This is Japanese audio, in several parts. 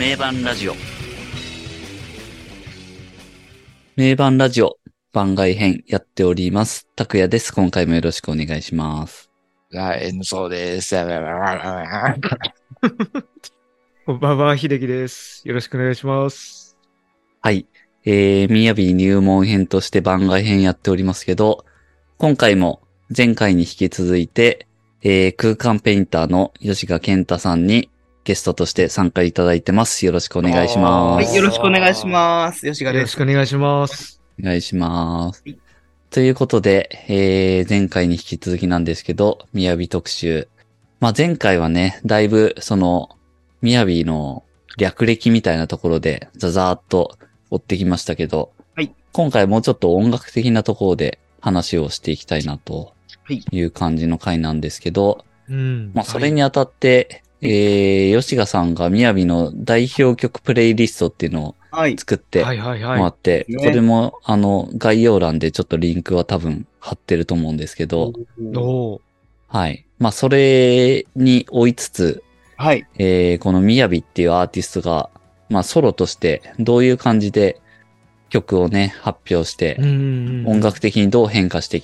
名盤ラジオ。名盤ラジオ番外編やっております。拓也です。今回もよろしくお願いします。はい、N そうです。ババア秀樹です。よろしくお願いします。はい。えー、みやび入門編として番外編やっておりますけど、今回も前回に引き続いて、えー、空間ペインターの吉賀健太さんにゲストとして参加いただいてます。よろしくお願いします。はい、よろしくお願いします。吉賀ですよろしく。お願いします。お願いしますはい。ということで、えー、前回に引き続きなんですけど、みやび特集。まあ、前回はね、だいぶ、その、みやびの略歴みたいなところで、ザザーっと追ってきましたけど、はい今回もうちょっと音楽的なところで話をしていきたいなとはいいう感じの回なんですけど、うん。まあ、それにあたって、えー、吉賀さんがみやびの代表曲プレイリストっていうのをはい。作って、はいはいもらはって、ねこれも、あの、概要欄でちょっとリンクは多分貼ってると思うんですけど、はい。まあ、それに追いつつ、はい。えー、このみやびっていうアーティストが、まあ、ソロとしてどういう感じで曲をね、発表してう、ん。音楽的にどう変化して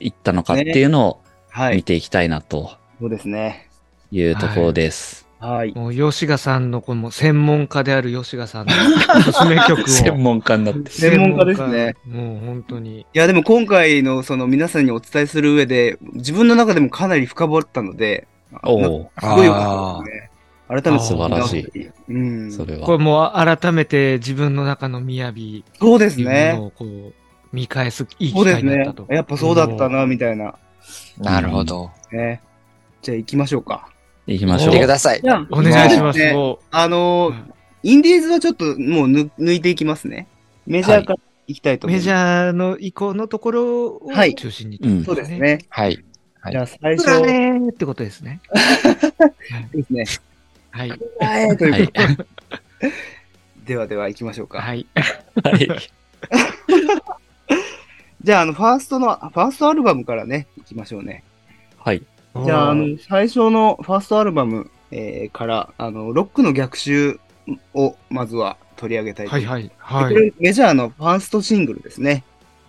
いったのかっていうのをはい。見ていきたいなとそうですね。いうところです。はい。もう吉賀さんのこの専門家である吉賀さんのおすすめ曲を。専門家になって。専門家ですね。もう本当に。いや、でも今回のその皆さんにお伝えする上で、自分の中でもかなり深掘ったので、おおかすごい良かったですね。改めて素晴らしいい。うん。それこれは。もう改めて自分の中の雅そうですね。こう見返すいい機そうですね会になったと。。やっぱそうだったな、みたいな。なるほど。ね。じゃあ行きましょうか。行きましょう行ってく。ださい。じゃあ、お願いします。あのー、インディーズはちょっともう抜抜いていきますね。メジャーから行きたいとう思います。メジャーの移行のところをはい中心に。うんそうです。ね。はい。はいじゃあ最初ねーってことですね。ですね。はい。はい、というはい。ことで。ではでは行きましょうか。はい。はい。じゃあ、あの、ファーストの、ファーストアルバムからね、行きましょうね。はい。じゃあ、あの、最初のファーストアルバム、えーから、あの、ロックの逆襲を、まずは取り上げたいとはいはい。はい。これメジャーのファーストシングルですね。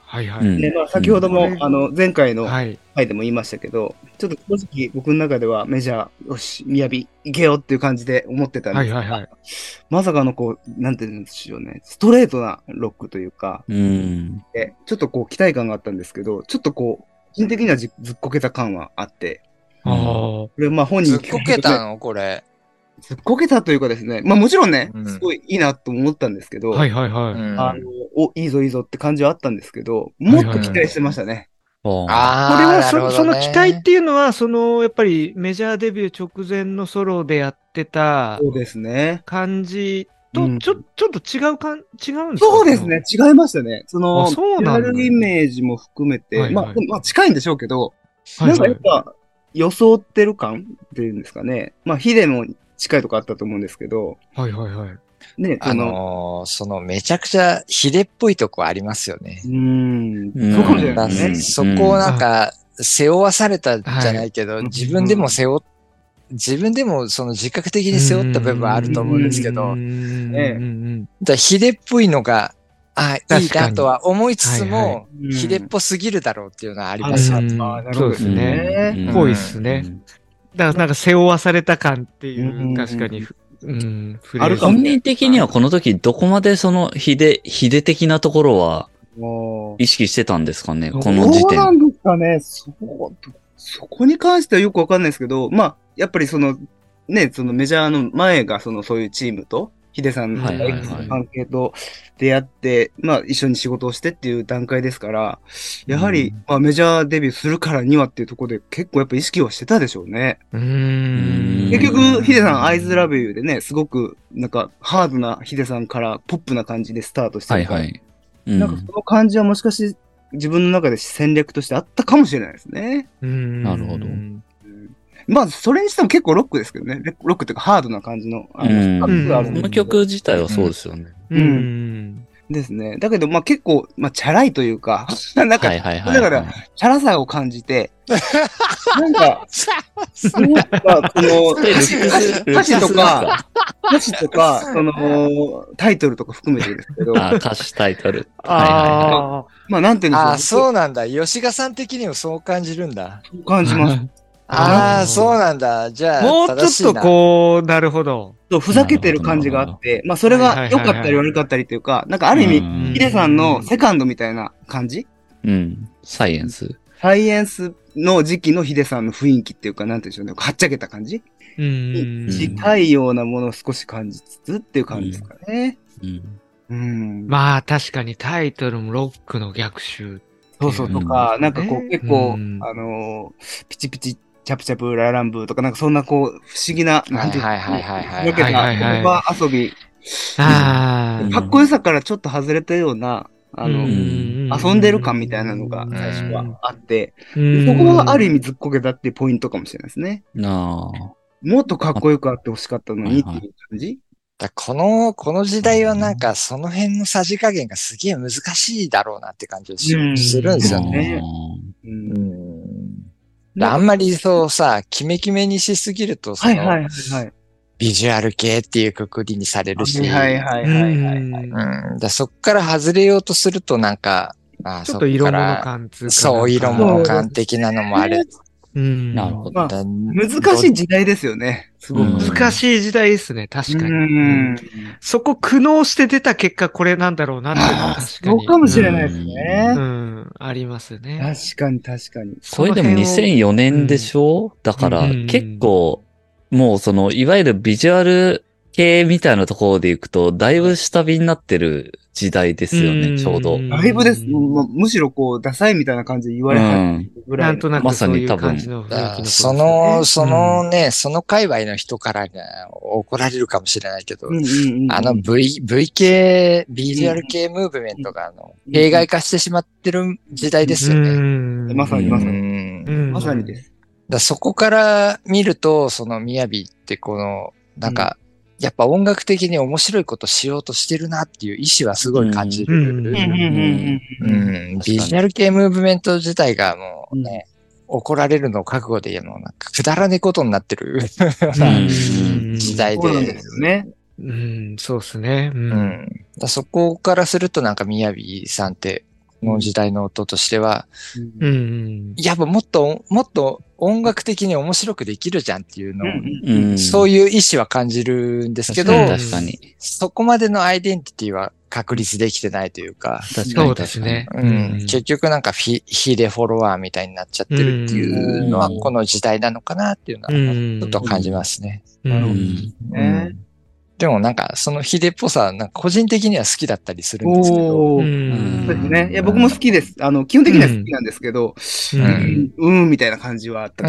はいはうんい。で、まあ、先ほども、うんあの、前回のはい。回でも言いましたけど、ちょっと正直僕の中ではメジャー、よし、みやび、行けよっていう感じで思ってたんですが、はいはいはい。まさかのこう、なんて言うんでしょうね、ストレートなロックというか、うん。でちょっとこう期待感があったんですけど、ちょっとこう、個人的にはじずっこけた感はあって、ああ。これまあ本人ずっこけたの？これ。ずっこけたというかですね、まあもちろんね、うんすごいいいなと思ったんですけど、はいはいはい。うんあの、お、いいぞいいぞって感じはあったんですけど、もっと期待してましたね。ああ、これはそなるほどねその期待っていうのは、その、やっぱりメジャーデビュー直前のソロでやってたそうですね。感じとうん、ちょ、ちょっと違うかん、違うんですか？そうですね。。違いましたね。その、あそうなんだビジュアルイメージも含めて、はいはいまあ、まあ近いんでしょうけど、はいなんかはい。やっぱ、装ってる感っていうんですかね。まあ、ヒデも近いとこあったと思うんですけど、はいはいはい。ね、あその、のーそのめちゃくちゃヒデっぽいとこありますよね。う。ーん、うん。そうかもしれだないですね。そこをなんか、背負わされたじゃないけど、はい。自分でも背負っ、自分でもその自覚的に背負った部分はあると思うんですけど、ねだヒデっぽいのが、あ、いい確かに。なとは思いつつも、うん。ヒデっぽすぎるだろうっていうのはありますよ。うん。あーなるほどそうですね。ねうんぽいっすね。だからなんか背負わされた感っていう、うん。確かに、うん、あるかも。本人的にはこの時どこまでそのヒデ、ヒデ的なところは意識してたんですかね？この時点。そうなんですかね。そう、そこに関してはよくわかんないですけど、まあ、やっぱりその、ね、そのメジャーの前がそのそういうチームと、ヒデさんの関係と出会って、まあ一緒に仕事をしてっていう段階ですから、やはり、うんまあメジャーデビューするからにはっていうところで結構やっぱ意識はしてたでしょうね。うーん。結局、ヒデさん、アイズラブユーでね、すごく、なんか、ハードなヒデさんからポップな感じでスタートしてるから、はいはい。うんなんかその感じはもしかして自分の中で戦略としてあったかもしれないですね。うんなるほどうんまあ、それにしても結構ロックですけどね。レロックっていうかハードな感じの、あの、この曲自体はそうですよね。うん。うん。ですね。だけど、まあ結構、まあ、チャラいというか、なんか、はいはいはい。だからチャラさを感じて、なんか、なんか、その、歌詞とか、歌詞とか、その、タイトルとか含めてですけど、あ、歌詞タイトル。はいはいはあまあなんていうんでしょう。ああ、そうなんだ。吉賀さん的にもそう感じるんだ。そう感じます。ああ、そうなんだ。じゃあ、あ。もうちょっとこう、なるほど。そうふざけてる感じがあって、まあそれが良かったり悪かったりというか、なんかある意味、うんヒデさんのセカンドみたいな感じ？い。うん。サイエンス。サイエンスの時期のヒデさんの雰囲気っていうか、なんていうんでしょうね、はっちゃけた感じ？うん。近いようなものを少し感じつつっていう感じですかね。うん。うん。まあ確かにタイトルもロックの逆襲。そうそうとか、うんなんかこう結構、うんあのーピチピチ、チャプチャプ、ラランブーとか、なんかそんなこう、不思議な、なんていうはいはいはい。はいはい遊び、あかっこよさからちょっと外れたような、あの、ん遊んでる感みたいなのが最初はあって、うん、そこがある意味ずっこけたっていうポイントかもしれないですね。もっとかっこよくあってほしかったのにってはいう感じ？だこの、この時代はなんかその辺のさじ加減がすげえ難しいだろうなって感じがするんですよね。ね。う。うんあんまりそうさ、キメキメにしすぎると、その、はいはいはいはい。ビジュアル系っていうくくりにされるし、はいはいはいはいはい。うん。だそっから外れようとするとなんか、あちょっと色物そっから感つうか。そう、色物感的なのもある。うん。なるほど。まあ、だ難しい時代ですよね。すごく。うん難しい時代ですね、確かに。うん。そこ苦悩して出た結果これなんだろうなっていうのは確かそうに。かもしれないですうね。ん、ありますね。確かに確かに。それでも2004年でしょ、だからうん結構、もうその、いわゆるビジュアル系みたいなところでいくと、だいぶ下火になってる時代ですよね、うん。ちょうど。だいぶです。むしろこう、ダサいみたいな感じで言われ始めるぐらないんとなまくそういうさに多分。感じの雰囲気の頃ですそねの、そのね、その界隈の人からね、怒られるかもしれないけど、うんうんうんあの V、V 系、ビジュアル系ムーブメントが、あの、弊害化してしまってる時代ですよね。うん。まさにまさに。まさにです。だそこから見ると、そのみやびってこの、なんか、やっぱ音楽的に面白いことしようとしてるなっていう意志はすごい感じる。うんうんうんうんうんビジュアル系ムーブメント自体がもうね、怒られるのを覚悟で、もうなんかくだらねえことになってるうん時代でそうなんで、すよね。うん、そうですね。う。うんんだそこからするとなんかみやびさんって、この時代の音としては、うん。うん。やっぱもっと、もっと音楽的に面白くできるじゃんっていうのを、うん。そういう意志は感じるんですけど、確かに確かに。そこまでのアイデンティティは確立できてないというか、確かに。そうですね。うん結局なんかフィヒでフォロワーみたいになっちゃってるっていうのはうんこの時代なのかなっていうのはうん。ちょっと感じますね。ううんん。ねでもなんかそのヒデっぽさ、なんか個人的には好きだったりするんですけど、そうですね。いや、僕も好きです。あの、基本的には好きなんですけど、ううんん。うん、うんみたいな感じはあった。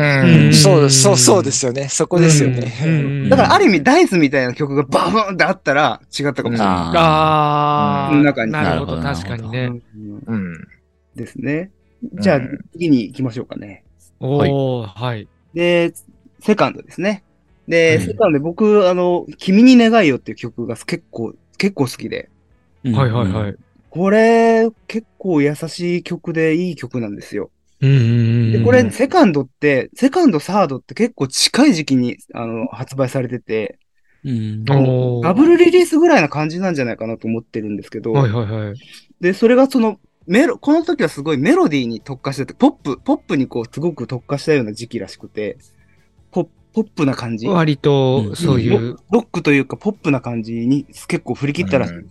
そう、そう、そうですよね。そこですよね。うんだから、ある意味、ダイスみたいな曲がバーンってあったら違ったかもしれなあああ、うん中になるほど、なるほど確かにい。ね。うんうん。ですね。じゃあうん、次に行きましょうかね。おー、はい。で、セカンドですね。で、はいセカンドで僕、あの、君に願いよっていう曲が結構、結構好きで。うんはいはいはい。これ、結構優しい曲でいい曲なんですよ。うんうんうん。で、これ、セカンドって、セカンド、サードって結構近い時期に、あの、発売されてて、うん。ダブルリリースぐらいな感じなんじゃないかなと思ってるんですけど、はいはいはい。で、それがその、メロ、この時はすごいメロディーに特化してて、ポップ、ポップにこう、すごく特化したような時期らしくて、ポップな感じ？割と、そういう。ロックというか、ポップな感じに結構振り切ったらしい。うん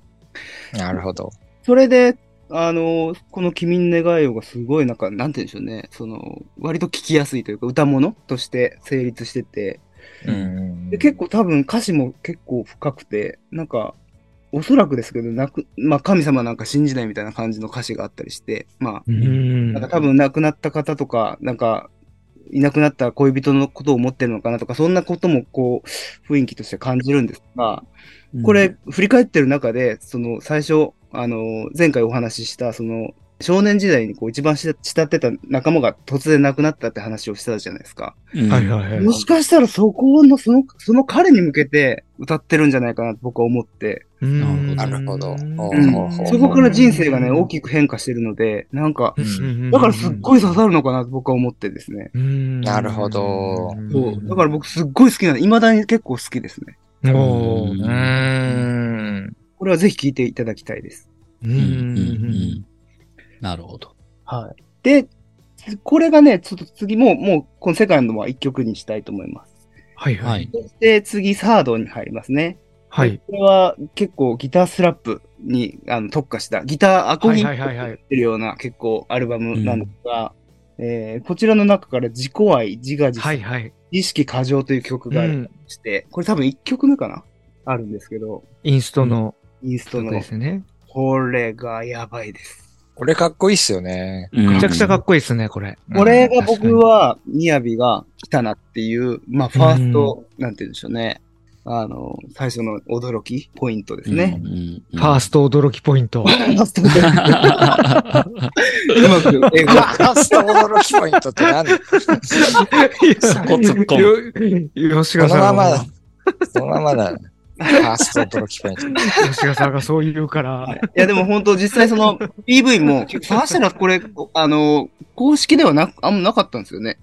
なるほど。それで、あの、この君に願いをがすごいなんか、なんて言うんでしょうね。その、割と聴きやすいというか、歌物として成立してて、うんで結構多分歌詞も結構深くて、なんか、おそらくですけど、なく、まあ神様なんか信じないみたいな感じの歌詞があったりして、まあ、うんなんか多分亡くなった方とか、なんか、いなくなった恋人のことを思ってるのかなとか、そんなこともこう、雰囲気として感じるんですが、これ、振り返ってる中で、その、最初、あの、前回お話しした、その、少年時代にこう一番し慕ってた仲間が突然亡くなったって話をしてたじゃないですか。うん、はいはいはい。もしかしたらそこの、その、その彼に向けて歌ってるんじゃないかなと僕は思って、うんなるほどそこから人生がね、大きく変化してるので、なんか、うんだからすっごい刺さるのかなと僕は思ってですね。うんなるほどそう。だから僕すっごい好きなの。未だに結構好きですね。お。これはぜひ聴いていただきたいです。ううんうんうんなるほど。はい。で、これがね、ちょっと次も、もう、このセカンドは一曲にしたいと思います。はいは。はいい。そして次、サードに入りますね。はい。これは結構ギタースラップにあの特化した、ギターアコギはいはいはいはいやってるような結構アルバムなんですが、えーこちらの中から自己愛、自画自賛、はいはい。意識過剰という曲がありまして、これ多分1曲目かな？あるんですけど、インストのインストの曲で、すね。これがやばいです。これかっこいいっすよね。めめちゃくちゃかっこいいですね、これ。これが僕は、みやびが来たなっていう、まあ、ファースト、なんて言うんでしょうね。あの、最初の驚きポイントですね。ファースト驚きポイント。ファーストでうまく英語ファースト驚きポイントって何？そこ突っ込むよ吉川さんがこのままだ。そのままだ。ファースト驚きポイント。吉川さんがそう言うから。いや、でも本当実際その PV も、結構探したらこれ、あの、公式ではな、あんまなかったんですよね。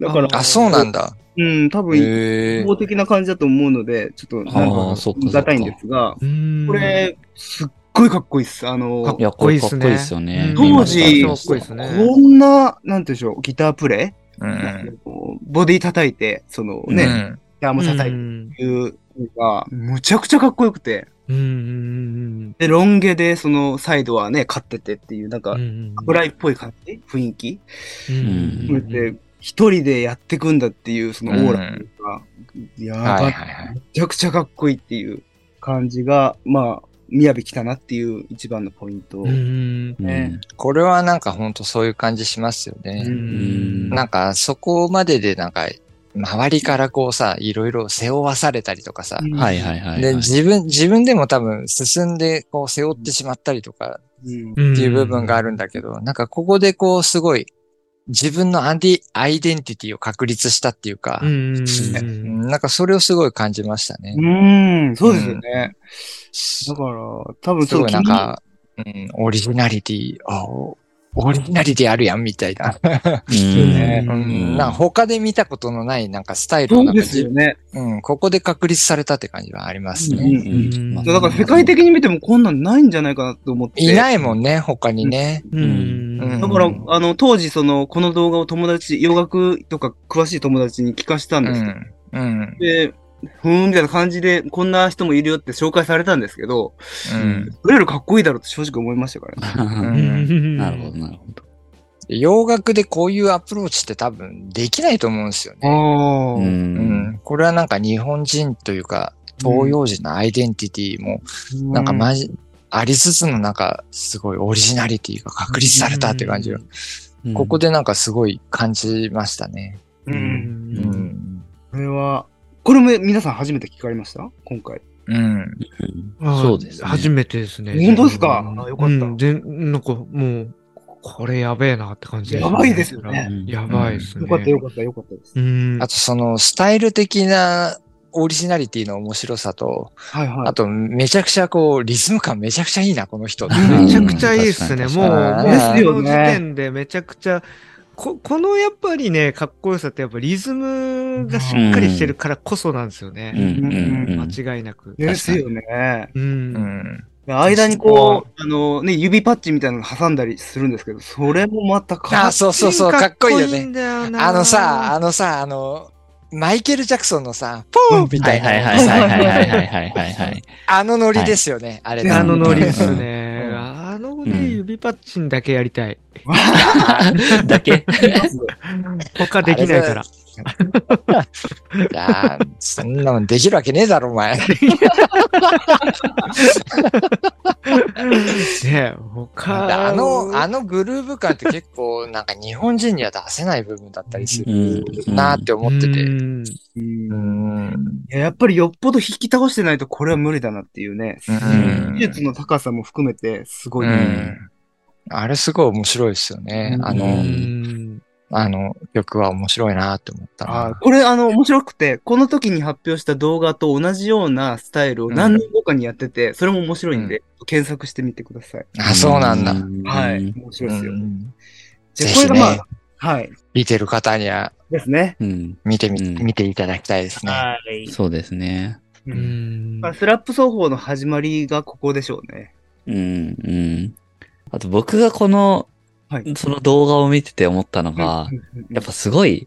だから、あ、そうなんだ。うん、多分、へえ。法的な感じだと思うので、ちょっと、なんか、そっか言い難いんですが、これ、すっごいかっこいいっす。あの、かっこれかっこいいですよね。かっこいいっすねこんな、なんていうんでしょう、ギタープレイ、うん。ボディ叩いて、そのね、ギうんターも叩いてうん。いうのが、むちゃくちゃかっこよくて、うんうんで、ロン毛で、その、サイドはね、勝っててっていう、なんかうんう、ん侍っぽい感じ？雰囲気？うんうんで、一人でやってくんだっていう、そのオーラというか、やば、はいはいはい。めちゃくちゃかっこいいっていう感じが、まあ、みやび来たなっていう一番のポイント。ね。これはなんかほんとそういう感じしますようね。ん。なんかそこまででなんか、周りからこうさ、いろいろ背負わされたりとかさ、はいはいはいはい。で、自分、自分でも多分進んでこう背負ってしまったりとかっていう部分があるんだけど、なんかここでこうすごい自分のアンディ、アイデンティティを確立したっていうかう、んうんううん。んなんかそれをすごい感じましたね。うん、そうですよね。だから、多分すごいなんか、うん、オリジナリティ、あおオリジナリティあるやんみたいな。うんねううんん、な他で見たことのないなんかスタイルそうでをなんかじすよね。うん、ここで確立されたって感じはありますね。うんうんまあだから世界的に見てもこんなんないんじゃないかなと思って。いないもんね、他にね。うんうんだから、あの、当時、その、この動画を友達、洋楽とか詳しい友達に聞かしたんうですけど、ん。うん。で、ふーんみたいな感じで、こんな人もいるよって紹介されたんですけど、うん。それよりかっこいいだろうって正直思いましたからね。うん なるほど、なるほど。洋楽でこういうアプローチって多分できないと思うんですよね。う。。うんん。これはなんか日本人というか、東洋人のアイデンティティも、なんかまじ、ありつつのなんか、すごいオリジナリティが確立されたって感じが、ここでなんかすごい感じましたね。う。うんうんん。これは、これも皆さん初めて聞かれました？今回。うん。そうですね。初めてですね。本当ですか？あよかったうん全なんかもう、これやべえなって感じでやばいですよねうんやばいですね。よかったよかったよかったです。うん。あとそのスタイル的なオリジナリティの面白さと、はいはい。あとめちゃくちゃこう、リズム感めちゃくちゃいいな、この人。めちゃくちゃいいっすね。うんもう、この時点でめちゃくちゃ、こ、このやっぱりね、かっこよさってやっぱリズムがしっかりしてるからこそなんですよね。間違いなく。ですよね。うん。間にこう、あのね、指パッチみたいなの挟んだりするんですけど、それもまたかっこいい。あ、そうそうそう、かっこいいよね。あのさ、あのさ、あの、マイケル・ジャクソンのさ、ポーンみたいな。はいはいはいはいはいはいはい。あのノリですよね、あれ。あのノリですね。あのね、指パッチンだけやりたい。だけ他できないから。いやーそんなもんできるわけねえだろ、お前。ね他あの、あのグルーヴ感って結構、なんか日本人には出せない部分だったりするうんなーって思ってて。うんうんうん。いややっぱりよっぽど引き倒してないとこれは無理だなっていうね。うん技術の高さも含めてすごい。うんあれすごい面白いですよね。あうの、んあの曲は面白いなって思ったな。あこれあの面白くて、この時に発表した動画と同じようなスタイルを何年後かにやってて、それも面白いんで、検索してみてください。あ、そうなんだ。はい。面白いですよ。うんじゃあこれがまあ、、はい。見てる方にはですね。見てみ、うん見ていただきたいですね。はい。そうですね。ううんんまあスラップ奏法の始まりがここでしょうね。うん、うん。あと僕がこの、はいその動画を見てて思ったのが、やっぱすごい、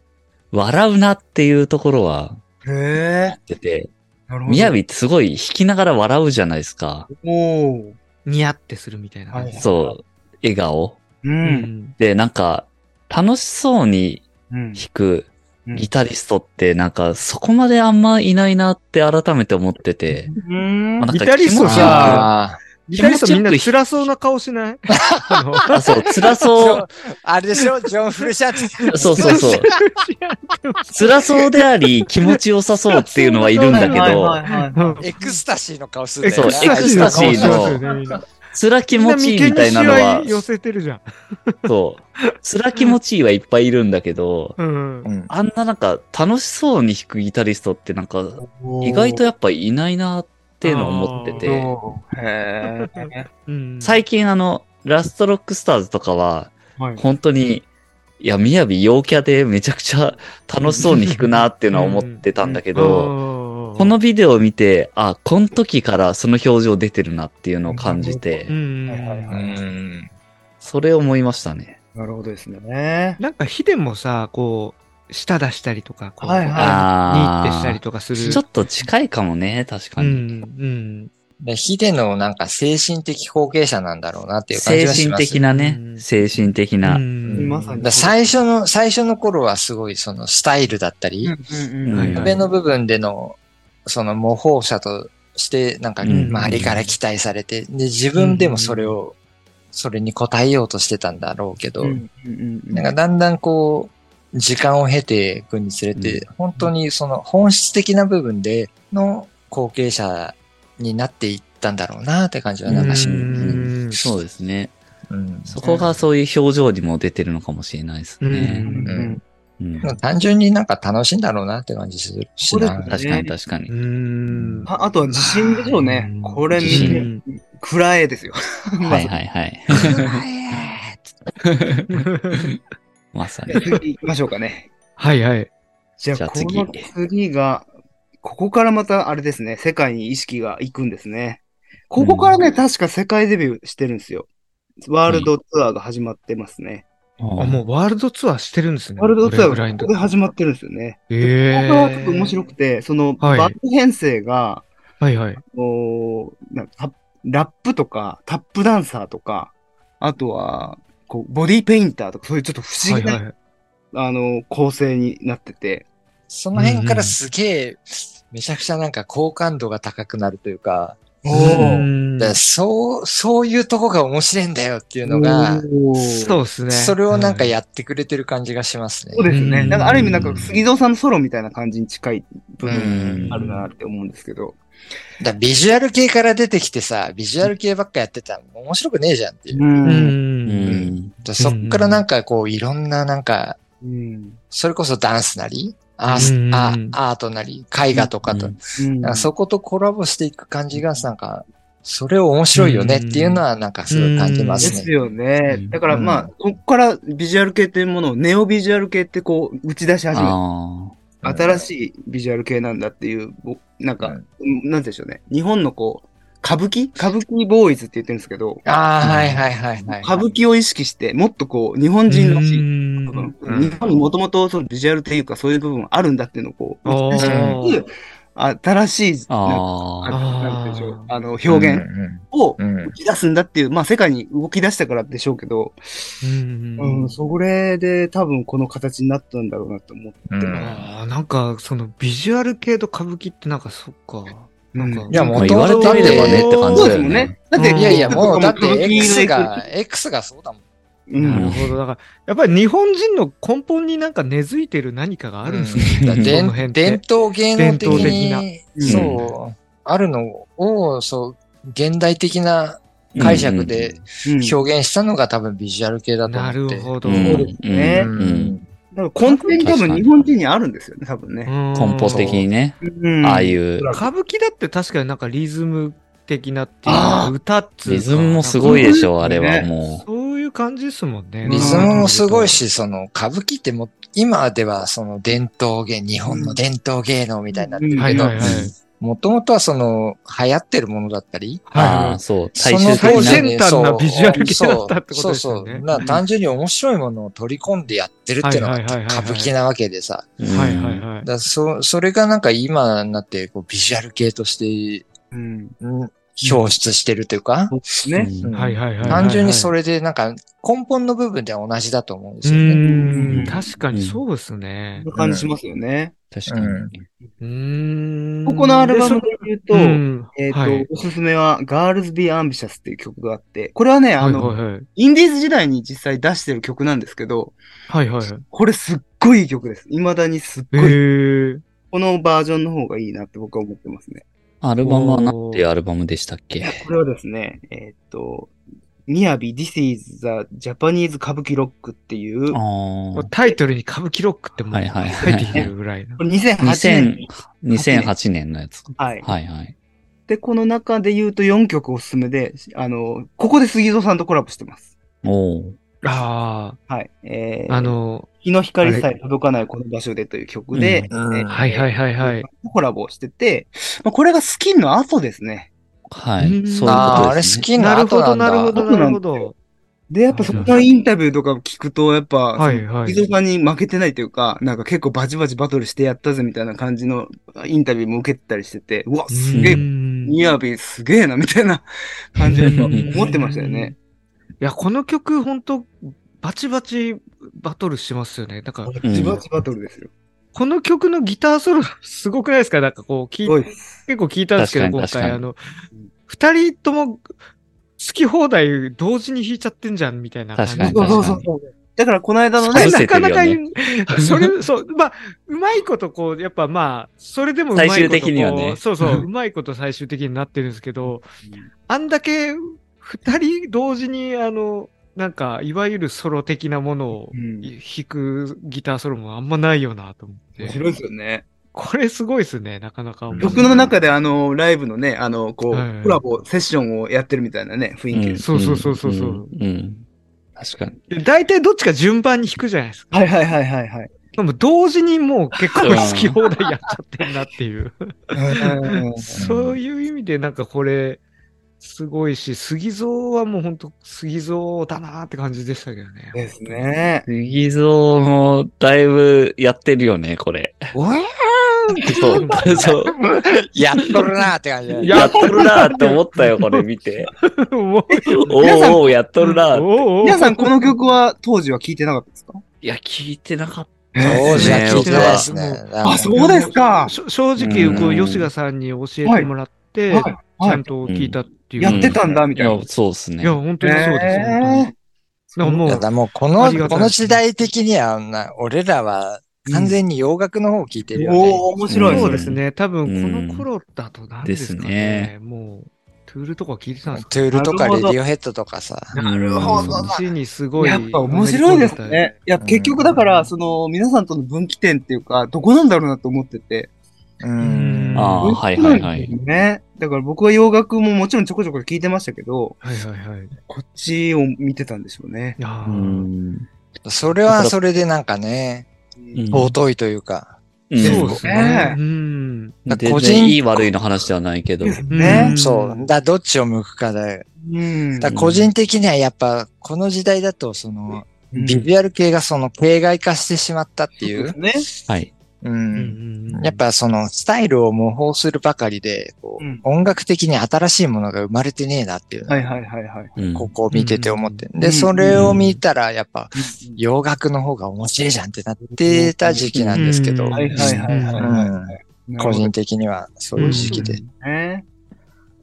笑うなっていうところはへえ。出て、なるほど。みやびってすごい弾きながら笑うじゃないですか。おーニヤってするみたいなそう、笑顔。う。うんん。で、なんか、楽しそうにうん。弾くうんギタリストってなんかそこまであんまいないなって改めて思ってて。うんまあなんかギタリスト気持ちよくさあギタリストみんな辛そうな顔しない？あそう、辛そう。あれでしょ？ジョン・フルシャツ。そうそうそう。辛そうであり、気持ちよさそうっていうのはいるんだけど、エクスタシーの顔する。そうエクスタシーの辛気持ちいいみたいなのは寄せてるじゃん。そう、辛気持ちいいはいっぱいいるんだけど、うんう。ん。あんななんか楽しそうに弾くギタリストってなんか意外とやっぱいないなっていうのを思ってて、最近あの、ラストロックスターズとかは、はい。本当に、いや、 MIYAVI陽キャでめちゃくちゃ楽しそうに弾くなっていうのは思ってたんだけど、どこのビデオを見て、あ、この時からその表情出てるなっていうのを感じて。それを思いましたね。なるほどですね。なんかヒデもさ、こう、舌出したりとか、こう、はいはい。ってしたりとかする。ちょっと近いかもね、確かうに。ん、うん。で、ヒデのなんか精神的後継者なんだろうなっていう感じ精がします。神的なね。う、ん。精神的な。うん。まさに。だ最初の、最初の頃はすごいそのスタイルだったり、うんはい上の部分での、その模倣者として、なんかうん。周りから期待されて、で、自分でもそれを、それに応えようとしてたんだろうけど、うんうんうん。なんかだんだんこう、時間を経ていくにつれて、本当にその本質的な部分での後継者になっていったんだろうなって感じはなんかし、ううんんそうですね。うんそこがそういう表情にも出てるのかもしれないですね。うんうん単純になんか楽しいんだろうなって感じするしな。ね確かに確かに。うん。ああとは自信でしょうね。これ見自て、信暗えですよ。はいはいはい。まさに。次行きましょうかね。はいはい。じゃあ、じゃあ次この次が、ここからまたあれですね、世界に意識が行くんですね。ここからね、確か世界デビューしてるんですよ。ワールドツアーが始まってますね。あ、もうワールドツアーしてるんですね。ワールドツアーがここで始まってるんですよね。ええここはちょっと面白くて、その、はいバンド編成が、はいはい。こうなラップとか、タップダンサーとか、あとは、こう、ボディペインターとか、そういうちょっと不思議な、はいはい。あの、構成になってて、その辺からすげえ、めちゃくちゃなんか好感度が高くなるというか、おだそう、そういうとこが面白いんだよっていうのが、そうですね。それをなんかやってくれてる感じがしますね。そうですね。うんなんかある意味なんか杉蔵さんのソロみたいな感じに近い部う分んあるなって思うんですけど。だビジュアル系から出てきてさ、ビジュアル系ばっかやってたら面白くねえじゃんっていう。う。うんん。だからそっからなんかこういろんななんか、うん。それこそダンスなり、アースうんアアートなり、絵画とかと、かそことコラボしていく感じがなんか、それを面白いよねっていうのはなんかすごい感じまですすね。よねう。んだからまあ、ここからビジュアル系っていうものをネオビジュアル系ってこう打ち出し始めた。あ新しいビジュアル系なんだっていう、ぼなんか、うん。なんてでしょうね。日本のこう、歌舞伎？歌舞伎ボーイズって言ってるんですけど、ああ、はいはいはいはい。歌舞伎を意識して、もっとこう、日本人らしい日本にもともとそのビジュアルっていうかそういう部分あるんだっていうのをこう、新しい、あ。なんかあの、表うん現をうんうん打ち出すんだっていう、まあ世界に動き出したからでしょうけど、うんうん、それで多分この形になったんだろうなと思ってうんます。ああ、なんか、その、ビジュアル系と歌舞伎ってなんか、そっか。なんか、うんいやもうまあ言われてみればねって感じそうだよねですもんね。。だって、うんいやいや、もうだって X が、X がそうだもん。うん。なるほど。だから、やっぱり日本人の根本になんか根付いてる何かがあるんですよね。だから伝統芸能的伝統的に、なそう、あるのを、そう、現代的な解釈でうん。表現したのが多分ビジュアル系だと思なって。るほど。うん。そうですね。うん。うん。だから根底に多分日本人にあるんですよね、多分ね。根本的にね、うん。ああいう、歌舞伎だって確かになんかリズム的なっていう歌っつうかリズムもすごいでしょ、あれはねもそういう感じですもんね。リズムもすごいし、その歌舞伎ってもう今ではその伝統芸、日本の伝統芸能みたいになってるけど。もともとはその、流行ってるものだったり、ああ、そう。そ最終的最の当時な。先端なビジュアル系だったってことですよねそうそうそう。な単純に面白いものを取り込んでやってるっていうのが歌舞伎なわけでさ。うんはいはいはいだ。そ、それがなんか今になってこうビジュアル系として、うん。うん表出してるというか、そうですね。うんはいはいはいはい。単純にそれれでなんか根本の部分では同じだと思うんでうすよね。ーん。確かにそうですね感じしますよね。確かに。うんうーん。ここのアルバムで言うと、うんえっ、と、はいおすすめは Girls Be Ambitious っていう曲があって、これはね、あの、はいはいはい。インディーズ時代に実際出してる曲なんですけど、はいはいはい。これすっごいいい曲です。未だにすっえごい、ー。このバージョンの方がいいなって僕は思ってますね。アルバムは何ていうアルバムでしたっけ？これはですね、えっ、と、みやび This is the Japanese 歌舞伎ロックっていう。タイトルに歌舞伎ロックってもうはいはい入ってきてるぐらいの。れ2008年。2000 2008年のやつ。はい。はいはい。で、この中で言うと4曲おすすめで、あの、ここで杉蔵さんとコラボしてます。おお。あはい。えー、あ、あの、日の光さえ届かないこの場所でという曲で、はいはいはいはい。コラボをしてて、まあ、これがスキンの後ですね。はい。うんそういうああ、あれことですね。好きななるほど後なんだ。なるほどなるほど。で、やっぱそこのインタビューとか聞くと、やっぱ、はいはいさんに負けてないというか、なんか結構バチバチバトルしてやったぜみたいな感じのインタビューも受けてたりしてて、うわ、すげえう、んニアビーすげえなみたいな感じでうん思ってましたよね。いや、この曲、ほんと、バチバチバトルしますよね。なんか、んバチバチバトルですよ。この曲のギターソロ、すごくないですか？なんかこう、聞。結構聞いたんですけど、今回、あの、二人とも、好き放題同時に弾いちゃってんじゃん、みたいな感じ。確かにそうそうそうそう。だからこの間のねなかなかね それ、そう、まあ、うまいことこう、やっぱまあ、それでもうまいこと最終的にはねそうそう、うまいこと最終的になってるんですけど、あんだけ二人同時に、あの、なんか、いわゆるソロ的なものをうん弾くギターソロもあんまないよなと思って。面白いですよね。これすごいですね、なかなか。曲の中であの、ライブのね、あの、こうコラボ、セッションをやってるみたいなね、雰囲気です。そうそうそうそうそうんうん。確かに。で大体どっちか順番に弾くじゃないですか。はいはいはいはいはい。でも同時にもう結構好き放題やっちゃってんなっていう。そういう意味でなんかこれ、すごいし、杉蔵はもう本当杉蔵だなって感じでしたけどね。ですね。杉蔵もだいぶやってるよね、これ。うわそう。そう。ーやっとるなーって感じだね。やっとるなーって思ったよ、これ見て。も うお皆さんーおー、やっとるなーって。皆さんこの曲は当時は聴いてなかったですか？いや、聞いてなかった。当時は聞いてないですね。あ、そうですか。しょ正直、こううん吉賀さんに教えてもらって、はい。ちゃんはい。と聞いたっていう。やってたんだみたいなや、そうっすね。いや、本当にそうです。えーもう、ただもうこあの、この時代的にはな、俺らは完全に洋楽の方を聞いてるよね。おー、面白い。そうですね。多分、こうんの頃だと何ですかですね。もう、トゥールとか聞いてたんですかトゥールとかレディオヘッドとかさ。なるほどそにすごい。やっぱ面白いですね。いや、うん結局だから、その、皆さんとの分岐点っていうか、どこなんだろうなと思ってて。ううんん。ああ、はいはいはい。ね。だから僕は洋楽ももちろんちょこちょこ聞いてましたけど、はいはいはい。いこっちを見てたんでしょうね。やうーん。それはそれでなんかね、うん尊いというか。うんそうですねね。うん。全個人然いい悪いの話ではないけど。ねん。そう。だどっちを向くかだよ。うん。だ個人的にはやっぱ、この時代だと、その、うんビジュアル系がその、形骸化してしまったっていう。ね。はい。う。うんんやっ、ぱその、スタイルを模倣するばかりで、こううん音楽的に新しいものが生まれてねえなっていうはいはいはいはい。うんここを見てて思って。うんで、それを見たら、やっぱ、洋楽の方が面白いじゃんってなってた時期なんですけど、うんはいはいはいはいはい。個人的にはそういう時期で。ね。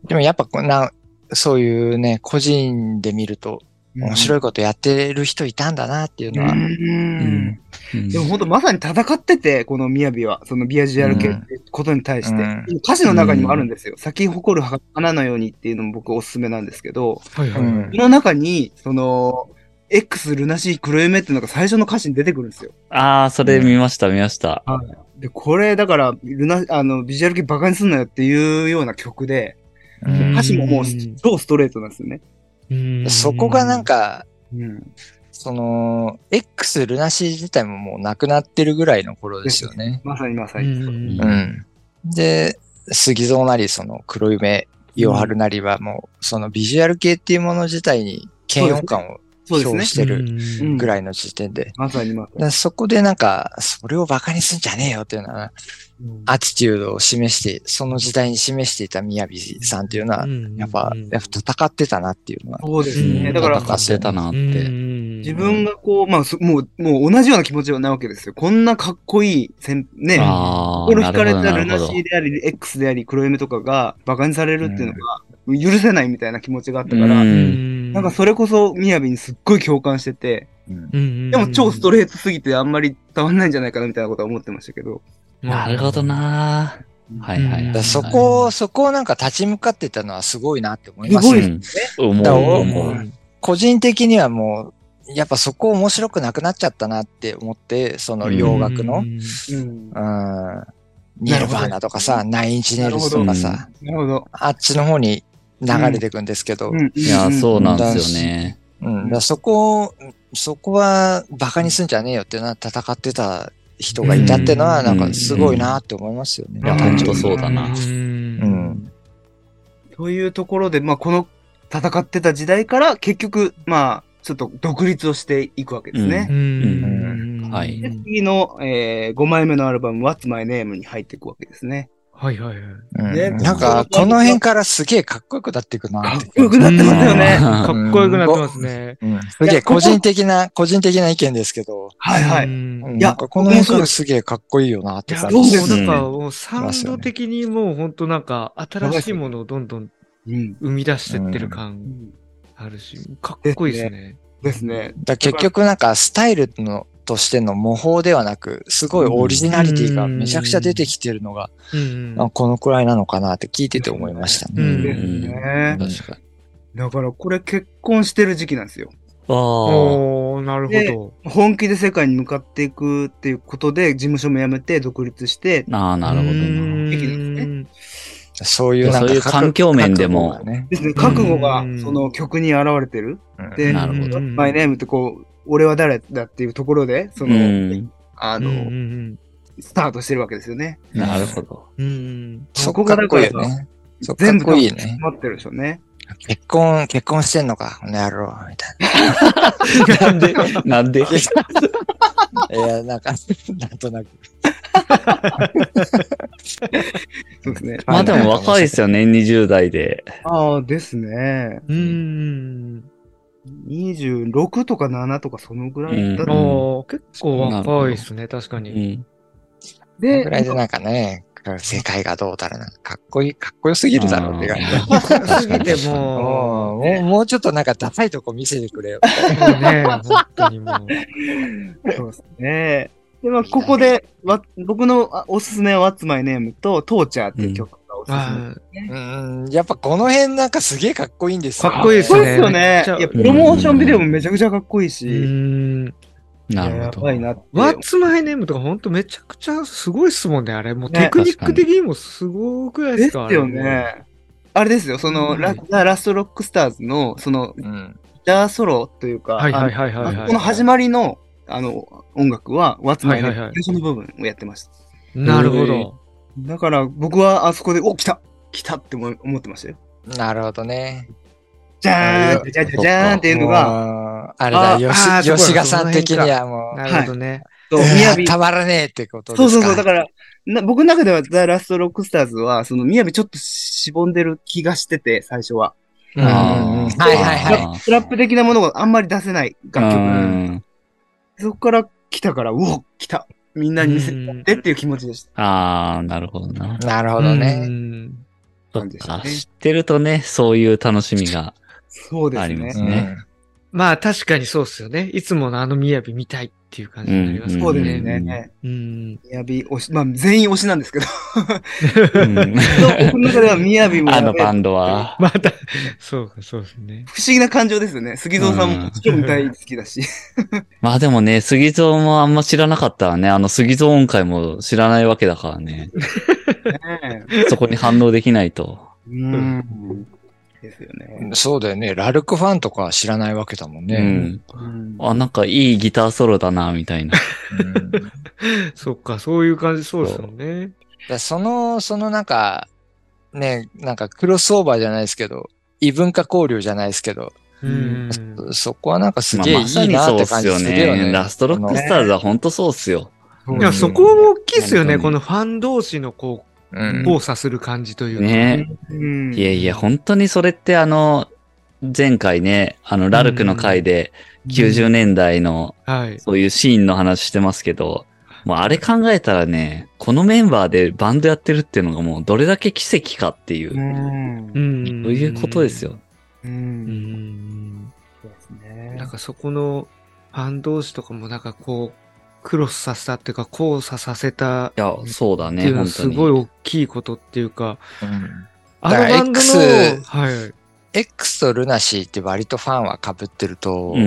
でもやっぱこんな、そういうね、個人で見ると面白いことやってる人いたんだなっていうのは、うん。うん。でも本当まさに戦ってて、この雅は、そのビアジュアル系ってことに対して、うん。歌詞の中にもあるんですよ。咲き誇る花のようにっていうのも僕おすすめなんですけど、はいはい。うん。その中に、その、X ルナシー黒夢っていうのが最初の歌詞に出てくるんですよ。ああ、それ見ました、見ました。で、これだから、ルナ、あの、ビジュアル系バカにすんなよっていうような曲で、うん。歌詞ももううん。超ストレートなんですよね。うんそこがなん、か、うん。その、X ルナシー自体ももうなくなってるぐらいの頃ですよね。まさにまさうに。んうん。で、杉蔵なり、その黒夢、ヨハルなりはもう、そのビジュアル系っていうもの自体に嫌悪感を表。してるうんぐらいの時点で。まさにまさに。でそこでなんか、それを馬鹿にすんじゃねえよっていうのは、アティチュードを示して、その時代に示していた宮城さんっていうのは、やっぱ、やっぱ戦ってたなっていうのは。そうですね。うんだから、戦ってたなって。自自分がこう、まあ、そもう、もう同じような気持ちなわけですよ。こんなかっこいい先、ね、ああ、心惹かれたルナシ。ーであり、X であり、黒夢とかが馬鹿にされるっていうのが、許せないみたいな気持ちがあったから、うん。なんかそれこそ、みやびにすっごい共感してて、うん。でも超ストレレートすぎてあんまり伝わんないんじゃないかなみたいなことは思ってましたけど。なるほどな。はいはい。はいだからそこを、そこをなんか立ち向かってたのはすごいなって思います。すごい。よ。ですうん。思だからおう思う。個人的にはもう、やっぱそこ面白くなくなっちゃったなって思って、その洋楽の、うん。うん、ニルバーナとかさ、ナインチネルズとかさ、なるほど。あっちの方に流れていくんですけど、うん。いや、そうなんだですよね。だからそこを、そこは馬鹿にすんじゃねえよっていうのは戦ってた人がいたっていうのは、なんかすごいなって思いますよね。いや、ほんとそうだな。ううん。ん。というところで、まあ、この戦ってた時代から結局、まあ、ちょっと独立をしていくわけですね。うんはいで次の、えー、5枚目のアルバム、What's My Name に入っていくわけですね。はいはいはい。うんねなんか、この辺からすげえかっこよくなっていくなかっ。こよくなってますよね。うんかっこよくなってますね。うんすげえ個人的な、個人的な意見ですけど、はいはい。うんうんいやなんかこの辺からすげえかっこいいよなって感もじです。うなんか、もうサウンド的にもう本当なんか、新しいものをどんどんうん。生み出してってる感あるし、かっこいいですね。ですね。だから結局なんかスタイルのとしての模倣ではなく、すごいオリジナリティがめちゃくちゃ出てきてるのが、うんあこのくらいなのかなって聞いてて思いましたね。うんですね。確かに。だからこれ結婚してる時期なんですよ。ああ。なるほど。本気で世界に向かっていくっていうことで、事務所も辞めて独立して、ああ、なるほどうな。んそういうなんかそういう環境面でも覚悟がねですね、覚悟がうんその曲に現れてる。うんで、なるほどうんマイネームってこう、俺は誰だっていうところで、その、うん。あの、うんうんスタートしてるわけですよね。なるほど。うんうんそこかっこいいよね。そこかっ全部こいいよね。詰まってるでしょうね。結婚、結婚してんのか、この野郎、みたいなんで、なんで？な。いや、なんか、なんとなく。そうですね。まあでも若いですよね、20代で。ああ、ですね。うん。26とか7とかそのぐらいだと。おー結構若いですね、確かうに。ん。でぐらいでなんかね、世界がどうだろうな。かっこいい、かっこよすぎるだろうって感じ。すぎてももう、もうもうちょっとなんかダサいとこ見せてくれよ。ね、本当にもう。そうですね。で、まあ、ここで、わ僕のあおすすめは What's My Name と Torture っていう曲うん、やっぱこの辺なんかすげえかっこいいんですよ。かっこいいですねそうですよね。いや、プロモーションビデオもめちゃくちゃかっこいいし。ーうん。やなるほど。What's My Name とか本当めちゃくちゃすごいっすもんね、あれ。もうねテクニック的にもすごくないでかですすよ。ね。あれですよ、その、うんラザ・ラストロックスターズの、その、うん。ギターソロというか、はいはいはいはいはいあのこの始まりの、あの、音楽は、What's My Name い最初の部分をやってました。なるほど。だから、僕はあそこで、お、来た！来たって思思ってましたよ。なるほどね。じゃーんじゃじゃじゃじゃーんっていうのが、あれだ、吉賀さん的にはもう、なるほどね。そう、いみやび、やたまらねえってことですか？そうそうそう、だから、な僕の中ではザ・ラストロックスターズは、その、みやびちょっとしぼんでる気がしてて、最初は。うん。うんはいはいはい。あートラップ的なものがあんまり出せない楽曲。うん。そこから来たから、うお来たみんなに見せてっていう気持ちでした。ああ、なるほどな。なるほどうね。知ってるとね、そういう楽しみが。そうですねあります。うんねまあ確かにそうっすよね。いつものあのみやび見たいっていう感じになりますそうですね。ね。うん。みやび推し、まあ全員推しなんですけど、うん 僕の中ではみやびもあのバンドは。また、そうか、そうですね。不思議な感情ですよね。杉蔵さんももちろん大好きだし。まあでもね、杉蔵もあんま知らなかったらね、あの杉蔵音階も知らないわけだからね。ねそこに反応できないと。うん。ですよね。そうだよね。ラルクファンとか知らないわけだもんうね。ん。うんあ、なんかいいギターソロだな、みたいな。うん そっか、そういう感じ、そうですよね。だその、そのなんか、ね、なんかクロスオーバーじゃないですけど、異文化交流じゃないですけど、うん。そそこはなんかすまあげえいいなってそうっすよ感じするよね。ね。ラストロックスターズは本当そうっすよ。いや、そこも大きいっすよね。このファン同士のこ。交差する感じというか。ねうんいやいや、本当にそれってあの、前回ね、あの、ラルクの回で90年代のはい。そういうシーンの話してますけど、もうあれ考えたらね、このメンバーでバンドやってるっていうのがもうどれだけ奇跡かっていう、うんうん。そういうことですよ。う。うんん。そうですねなんかそこのファン同士とかもなんかこう、クロスさせたっていうか、交差させたいや、そうだね、っていうのは本当に。すごい大きいことっていうか、うんあのだからバンドの、X はい。X とルナシーって割とファンは被ってると、うんう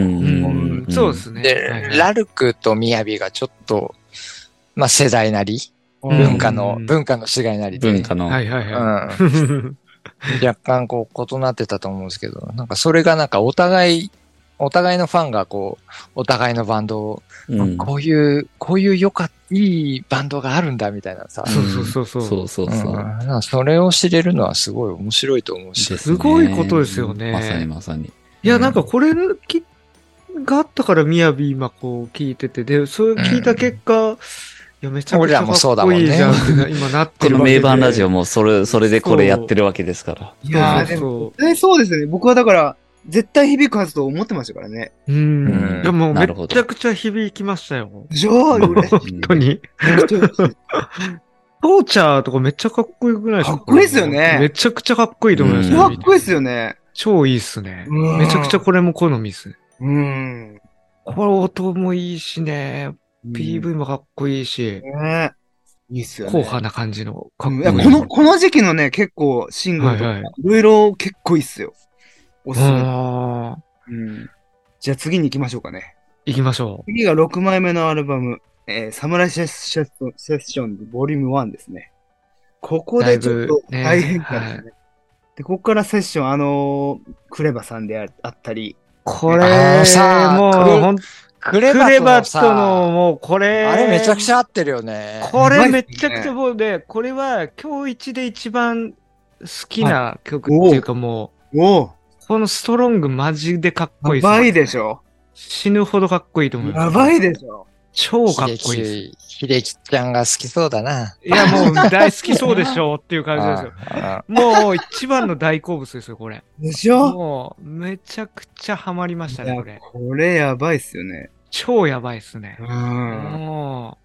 んそうですね。で、はいはいラルクとミヤビがちょっと、まあ世代なり、うん文化の、うん文化の違いなりで、文化の。はいはいはうん、若干こう異なってたと思うんですけど、なんかそれがなんかお互い、お互いのファンがこう、お互いのバンドを、うんこういう、こういうよかいいバンドがあるんだみたいなさい。、そうそうそうそう。そうそうそれを知れるのはすごい面白いと思うし、ですねごいことですよねまさにまさに。いや、なんかこれきがあったから、みやび今こう聞いてて、で、それ聞いた結果、いや、めちゃくちゃかっこいいじゃんってな 今なってこのるわけで。名盤ラジオもそれ、それでこれやってるわけですから。いやー、でも、えそうですね。僕はだから、絶対響くはずと思ってましたからね。ううんん。いや、もうめちゃくちゃ響きましたよ。じゃあ、俺、本当に。トーチャーとかめっちゃかっこよくないですか？かっこいいっすよねめちゃくちゃかっこいいと思います。かっこいいっすよね。超いいっすね。うんめちゃくちゃこれも好みっすね。うん。これ音もいいしね。PV もかっこいいし、ねいいっすよね。硬派な感じのかっこいや、この、この時期のね、結構、シングルとか、はいはいいろいろ結構いいっすよ。おすすめ。うん。じゃあ次に行きましょうかね。行きましょ次が6枚目のアルバム、えーサムライセッションセッションズボリューム1ですね。ここでちょっとだいぶね大変化ですね。で、ここからセッション、あのークレバさんでああったり、う。こあれのさ、もう、クレほんクレクレバッバットのもうこれ、あれめちゃくちゃ合ってるよね。これめちゃくちゃもうね、これは今日一で一番好きな曲っていうかもおおう、このストロングマジでかっこいいっすやばいでしょ死ぬほどかっこいいと思います。やばいでしょ超かっこいいです。秀樹秀樹ちゃんが好きそうだな。いやもう大好きそうでしょうっていう感じですよ。あもう一番の大好物ですよ、これ。でしょ？もうめちゃくちゃハマりましたね、これ。これやばいっすよね。超やばいっすね。うん。も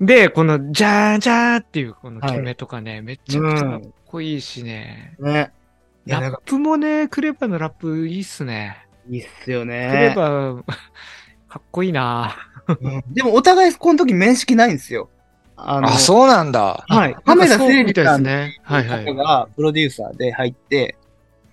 う。で、この、じゃーじゃーっていうこの決めとかね、めちゃくちゃかっこいいしね。ね。ラップもね、クレバのラップいいっすね。いいっすよクレね。バ、かっこいいなうんでも、お互いこの時面識ないんですよ。あの、あ、そうなんだ。はい。亀田誠司さんみたいですね。はいはい。方がプロデューサーで入って、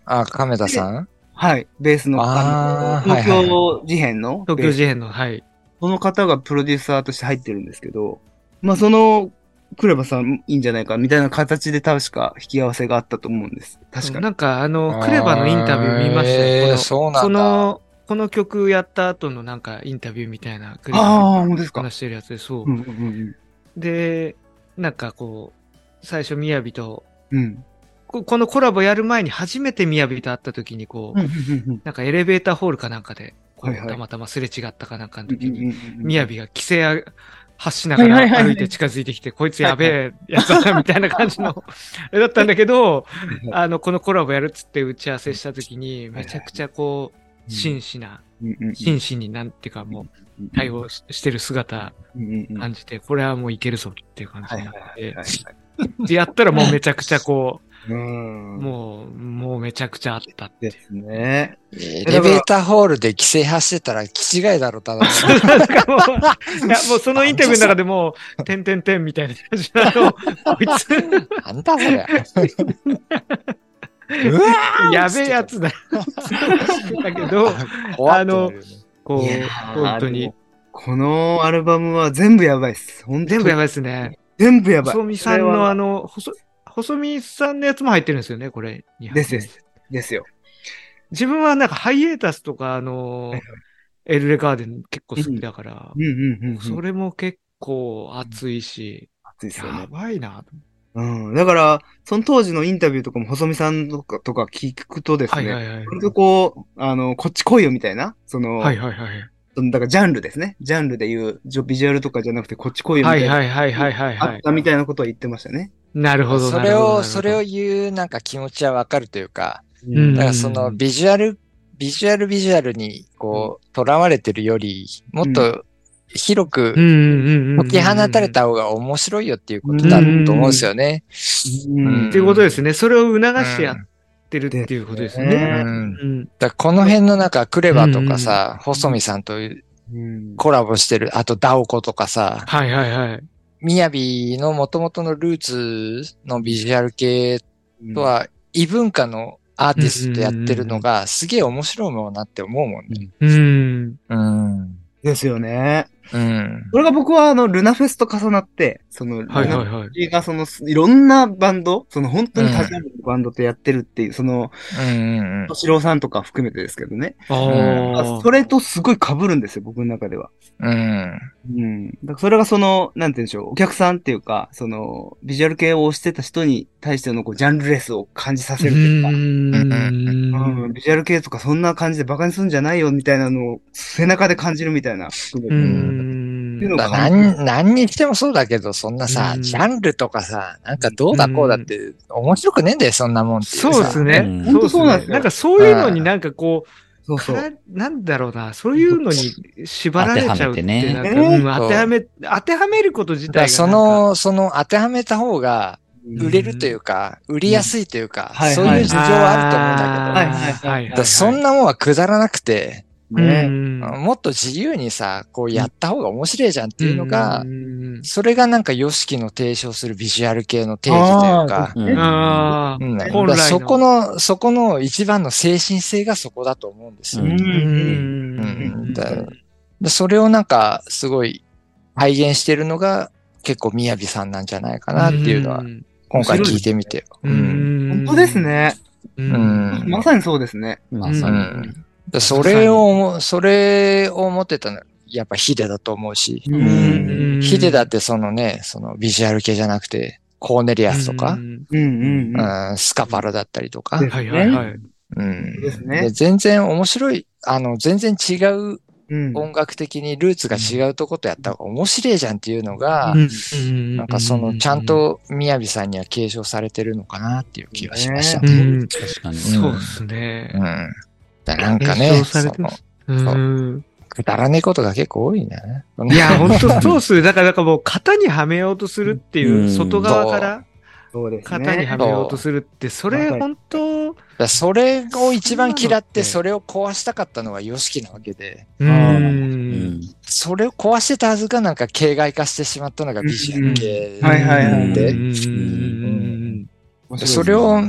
あ、亀田さん？はい。ベースの、あーあの東京事変の、東京事変の、はい。その方がプロデューサーとして入ってるんですけど、まあ、その、クレバさんいいんじゃないかみたいな形で確か引き合わせがあったと思うんです。確かに。なんかあの、クレバのインタビュー見ましたよ。このそうなんだこの、この曲やった後のなんかインタビューみたいな、クレバああ、が本当ですか。話してるやつで、そうう。んうんで、なんかこう、最初、みやびと、うん。うん。ここのコラボやる前に初めてみやびと会った時に、こう、うんうんなんかエレベーターホールかなんかで、はいはいたまたますれ違ったかなんかのうん時に、うんみやびが規制発しながら歩いて近づいてきて、こいつやべえやつだな、みたいな感じの、あれだったんだけど、あの、このコラボやるっつって打ち合わせした時に、めちゃくちゃこう、真摯な、真摯になんていうかもう、対応ししてる姿感じて、これはもういけるぞっていう感じはいになってやったらもうめちゃくちゃこうもう、もうめちゃくちゃあったって。ですね。エレベーターホールで規制走ってたら気違いだろ、ただもう、いや、もうそのインタビューの中でもう、てんてんてんみたいな感じなの、こいつ、なんだそれ。うわーやべえやつだ。だけど、怖あのこう本当にこのアルバムは全部やばいっす。全部やばいですね。全部やばい。細見さんのあの、細細見さんのやつも入ってるんですよね、これに。ですです。ですよ。自分はなんかハイエータスとか、あのはいはい、エルレガーデン結構好きだから。それも結構熱いし、熱いですよねや。ばいな。うん。だから、その当時のインタビューとかも細見さんとかとか聞くとですね、はいはいはい。割とこう、あの、こっち来いよみたいな、その、はいはいはい。だからジャンルですね。ジャンルで言う、ジョビジュアルとかじゃなくてこっち来いよみたはいいな。はいはいはいはいはい。あったみたいなことを言ってましたね。なるほど。それを、それを言うなんか気持ちはわかるというか、うんだからそのビジュアル、ビジュアルビジュアルにこう、囚われてるより、もっと広く。解き放たれた方が面白いよっていうことだと思うんですよね。うんっていうことですね。それを促してやってるっていうことですうね。んうん。だこの辺のなんかクレバとかさ、細見さんとうんコラボしてる、あとダオコとかさ、はいはいはい。みやびの元々のルーツのビジュアル系とは異文化のアーティストとやってるのがすげえ面白いものなって思うもんね。うん。うん。ですよね。うん。これが僕はあの、ルナフェスと重なって、その、はいはいルナはい。フェスがその、いろんなバンド、その本当に多ジャンルのバンドとやってるっていう、その、うんうん敏郎さんとか含めてですけどね。ああ。それとすごい被るんですよ、僕の中では。うん。うん。うん。だからそれがその、なんて言うんでしょう、お客さんっていうか、その、ビジュアル系を推してた人に対してのこうジャンルレスを感じさせるというか、うんうん、ビジュアル系とかそんな感じでバカにするんじゃないよみたいなのを背中で感じるみたいな。うんっていうのだが感じる何、何にしてもそうだけど、そんなさう、ん。ジャンルとかさ、なんかどうだこうだって、面白くねえんだよ、そんなもんって。そうですね。本当そうなんです。よね。なんかそういうのになんかこう、そうそう。なんだろうな、そういうのに縛られちゃうって、当てはめてね。うん当。てはめ、当てはめること自体がなんか。の、その当てはめた方が売れるというか、売りやすいというか、はいそういう事情はあると思うんだけど、そんなもんはくだらなくて、ね。うん。もっと自由にさ、こうやった方が面白いじゃんっていうのがう、ん。それがなんかヨシキの提唱するビジュアル系の定義というか、そこの、そこの一番の精神性がそこだと思うんですよ。うん。うん。うんだでそれをなんかすごい体現してるのが結構みやびさんなんじゃないかなっていうのはん。今回聞いてみて。ううん。ん本当です。ね。ううん。んまさにそうですね。うまさに。うんでそれを、それを持ってたのはやっぱヒデだと思うし、ううん。うんヒデだってそのね、そのビジュアル系じゃなくて、コーネリアスとかスカパラだったりとか、ではいはいはい。うん。ですね。で全然面白い、あの、全然違ううん。音楽的にルーツが違うとことやった方が面白いじゃんっていうのが、うん。なんかその、ちゃん、と宮城さんには継承されてるのかなっていう気がしましたうね。ん、確かに。そうですね。う。ん。だなんか継ね、そのすう。ん。くだらねえことが結構多いね。いや、本当そうっすよ。だから、だからもう型にはめようとするっていうう、ん。外側から型にはね。めようとするって、それ本当、それを一番嫌って、そそれを壊したかったのが YOSHIKI なわけで、う。うん。ん。それを壊してたはずがなんか形骸化してしまったのがビジュアル系うん。はいはいはい。で、うん。でそれを、う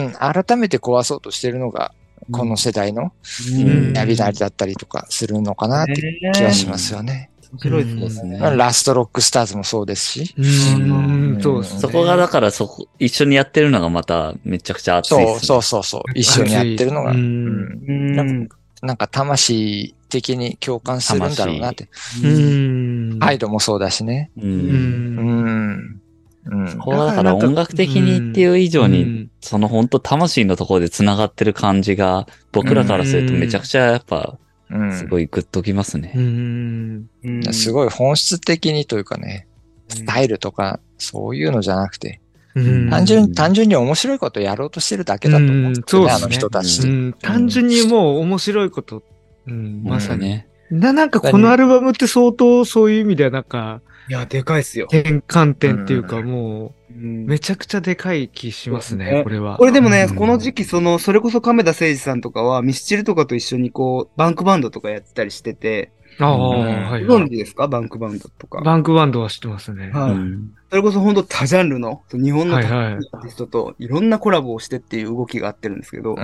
ん、改めて壊そうとしてるのが、この世代のうんやりなりだったりとかするのかなって気はしますよね。面白いですね。ラストロックスターズもそうですし。うん、そうですね。そこがだからそこ、一緒にやってるのがまためちゃくちゃ熱いそうっすね。そうそうそう。一緒にやってるのが、ううんなんなんか魂的に共感するんだろうなって。うん。ハイドもそうだしね。う。うんん。うん。うん。そこはだから音楽的にっていう以上に、その本当魂のところで繋がってる感じが、僕らからするとめちゃくちゃやっぱ、うん。すごいグッときますね。う。ん。うん。すごい本質的にというかね、スタイルとか、そういうのじゃなくて、うん。単純、単純に面白いことやろうとしてるだけだと思う。んですよね、あうん。そうですね。の人たち。単純にもう面白いこと。うん、まさに。ね。な、なんかこのアルバムって相当そういう意味ではなんか、いや、でかいっすよ。転換点っていうかもうめちゃくちゃでかい気しますね、これは。これでもね、うん。この時期、その、それこそ亀田誠二さんとかは、ミスチルとかと一緒にこう、バンクバンドとかやってたりしてて、ああ、うん。はいごはい。存知ですか？バンクバンドとか。バンクバンドは知ってますね。はい。うん。それこそ本当多ジャンルの、日本のはいアはい。ーティストといろんなコラボをしてっていう動きがあってるんですけど、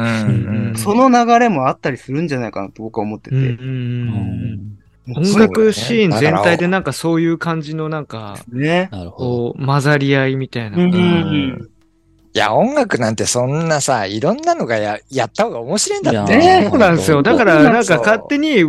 その流れもあったりするんじゃないかなと僕は思ってて。うん音楽シーン全体でなんかそういう感じのなんか、ね。なるほど。こう、混ざり合いみたいな。うんうんいや、音楽なんてそんなさ、いろんなのがややった方が面白いんだって。いやーそうなんですよ。だから、なんか勝手に、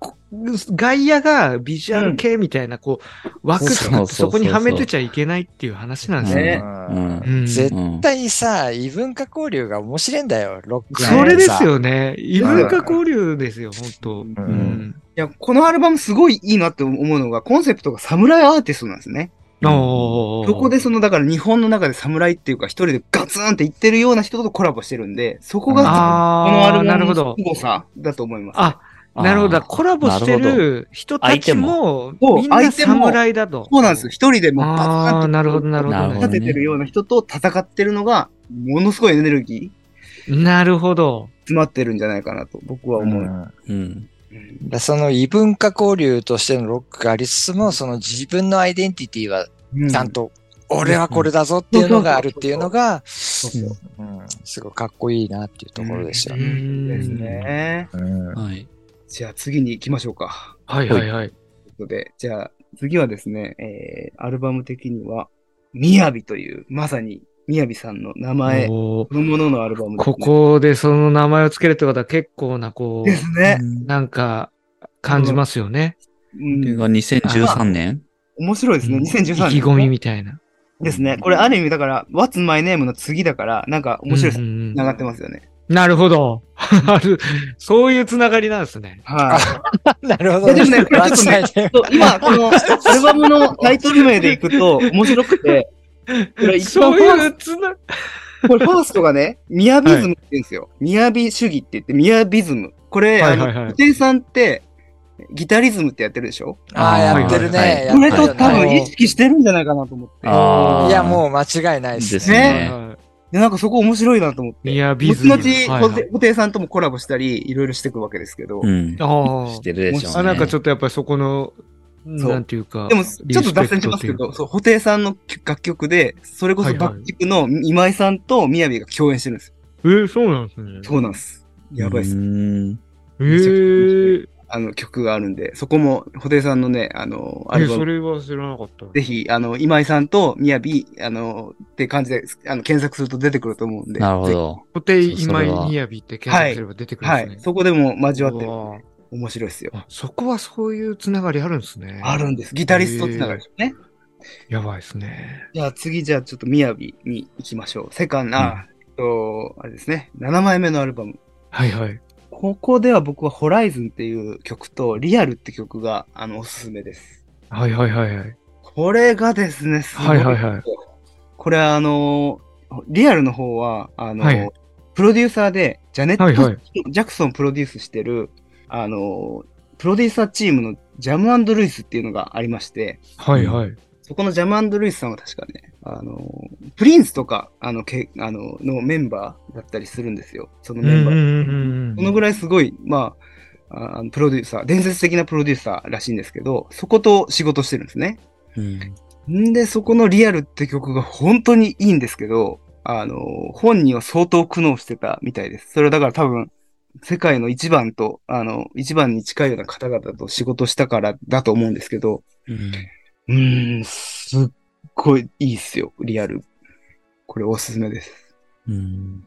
こ外野がビジュアル系みたいな、こう、枠作ってそこにはめてちゃいけないっていう話なんですよね。絶対さ、異文化交流が面白いんだよ、ロックそれですさ。よね。異文化交流ですよ、本当。ううんや、このアルバムすごいいいなって思うのが、コンセプトが侍アーティストなんですね。おーそこでその、だから日本の中で侍っていうか、一人でガツンって言ってるような人とコラボしてるんで、そこが、このアルバムのなるほど。凄さだと思います。あ、なるほど。コラボしてる人たちも、みんな相手も侍だと。そうなんですよ。一人でもうバツンなるほど、なるほどね。なるほど立ててるような人と戦ってるのが、ものすごいエネルギーなるほど。詰まってるんじゃないかなと、僕は思う。うんうん。うんでその異文化交流としてのロックがありつつも、その自分のアイデンティティはうちゃんと、俺はこれだぞっていうのがあるっていうのが、すごいかっこいいなっていうところですよう。ね。ですね。うんはい。じゃあ次に行きましょうか。はいはいはい。ということで、じゃあ次はですね、えー、アルバム的には、みやびという、まさにみやびさんの名前のもののアルバムです、ね。ここでその名前をつけるってことは結構な、こう、ですね。なんか、感じますよね。うん、これが2013年？面白いですね。うん2013年。意気込みみたいな。ですね。これある意味だから、What's My Name の次だから、なんか面白いです。繋がってますよね。なるほど。ある、そういうつながりなんですね。はい。なるほど。でもねこれちょっとね今、このアルバムのタイトル名でいくと面白くて、これ一番そうファースいうつな、ト、これファーストがね、ミヤビズムって言うんですよ。ミヤビ主義って言って、ミヤビズム。これ、はいはいはいあの、布袋さんって、ギタリズムってやってるでしょ？ああ、やってるはいはいね。これと多分意識してるんじゃないかなと思って。あーいや、もう間違いないですですね。で、なんかそこ面白いなと思って。ミヤビズム。後々、はいはい布袋さんともコラボしたり、いろいろしていくわけですけど。うん。あしてるでしょうね。あ。あ、なんかちょっとやっぱりそこの、なんていうか。でも、ちょっと脱線しますけど、そう、布袋さんの楽曲で、それこそはいはいバッチクの今井さんと宮城が共演してるんですよ。えー、そうなんですね。そうなんです。やばいっうす。ん。えー、あの曲があるんで、そこも、布袋さんのね、あの、アえルバム、それは知らなかった。ぜひ、あの、今井さんと宮城、あの、って感じで、あの、検索すると出てくると思うんで。なるほど。ホテイそそれは今井みやびって検索すれば出てくるんですね。はい。そこでも交わってる面白いですよ。あそこはそういうつながりあるんですね。あるんです。ギタリストつながりですよね。やばいですね。じゃあ次、じゃあちょっと宮城に行きましょう。セカンド、あ、えっと、あれですね。7枚目のアルバム。はいはい。ここでは僕はホライズンっていう曲とリアルって曲があのおすすめです。はいはいはいはい。これがですね、すごはいはいはい。これはあの、リアルの方は、あの、はいプロデューサーで、ジャネット・ジャクソンプロデュースしてる、あの、プロデューサーチームのジャムルイスっていうのがありまして、はいはい。そこのジャムルイスさんは確かね、あの、プリンスとか、あの、けあの、のメンバーだったりするんですよ。そのメンバー。そのぐらいすごい、まあ、あプロデューサー、伝説的なプロデューサーらしいんですけど、そこと仕事してるんですね。うん。んで、そこのリアルって曲が本当にいいんですけど、あの、本人は相当苦悩してたみたいです。それはだから多分、世界の一番と、あの、一番に近いような方々と仕事したからだと思うんですけど、うん。ん、すっごいいいっすよ、リアル。これおすすめです。うん。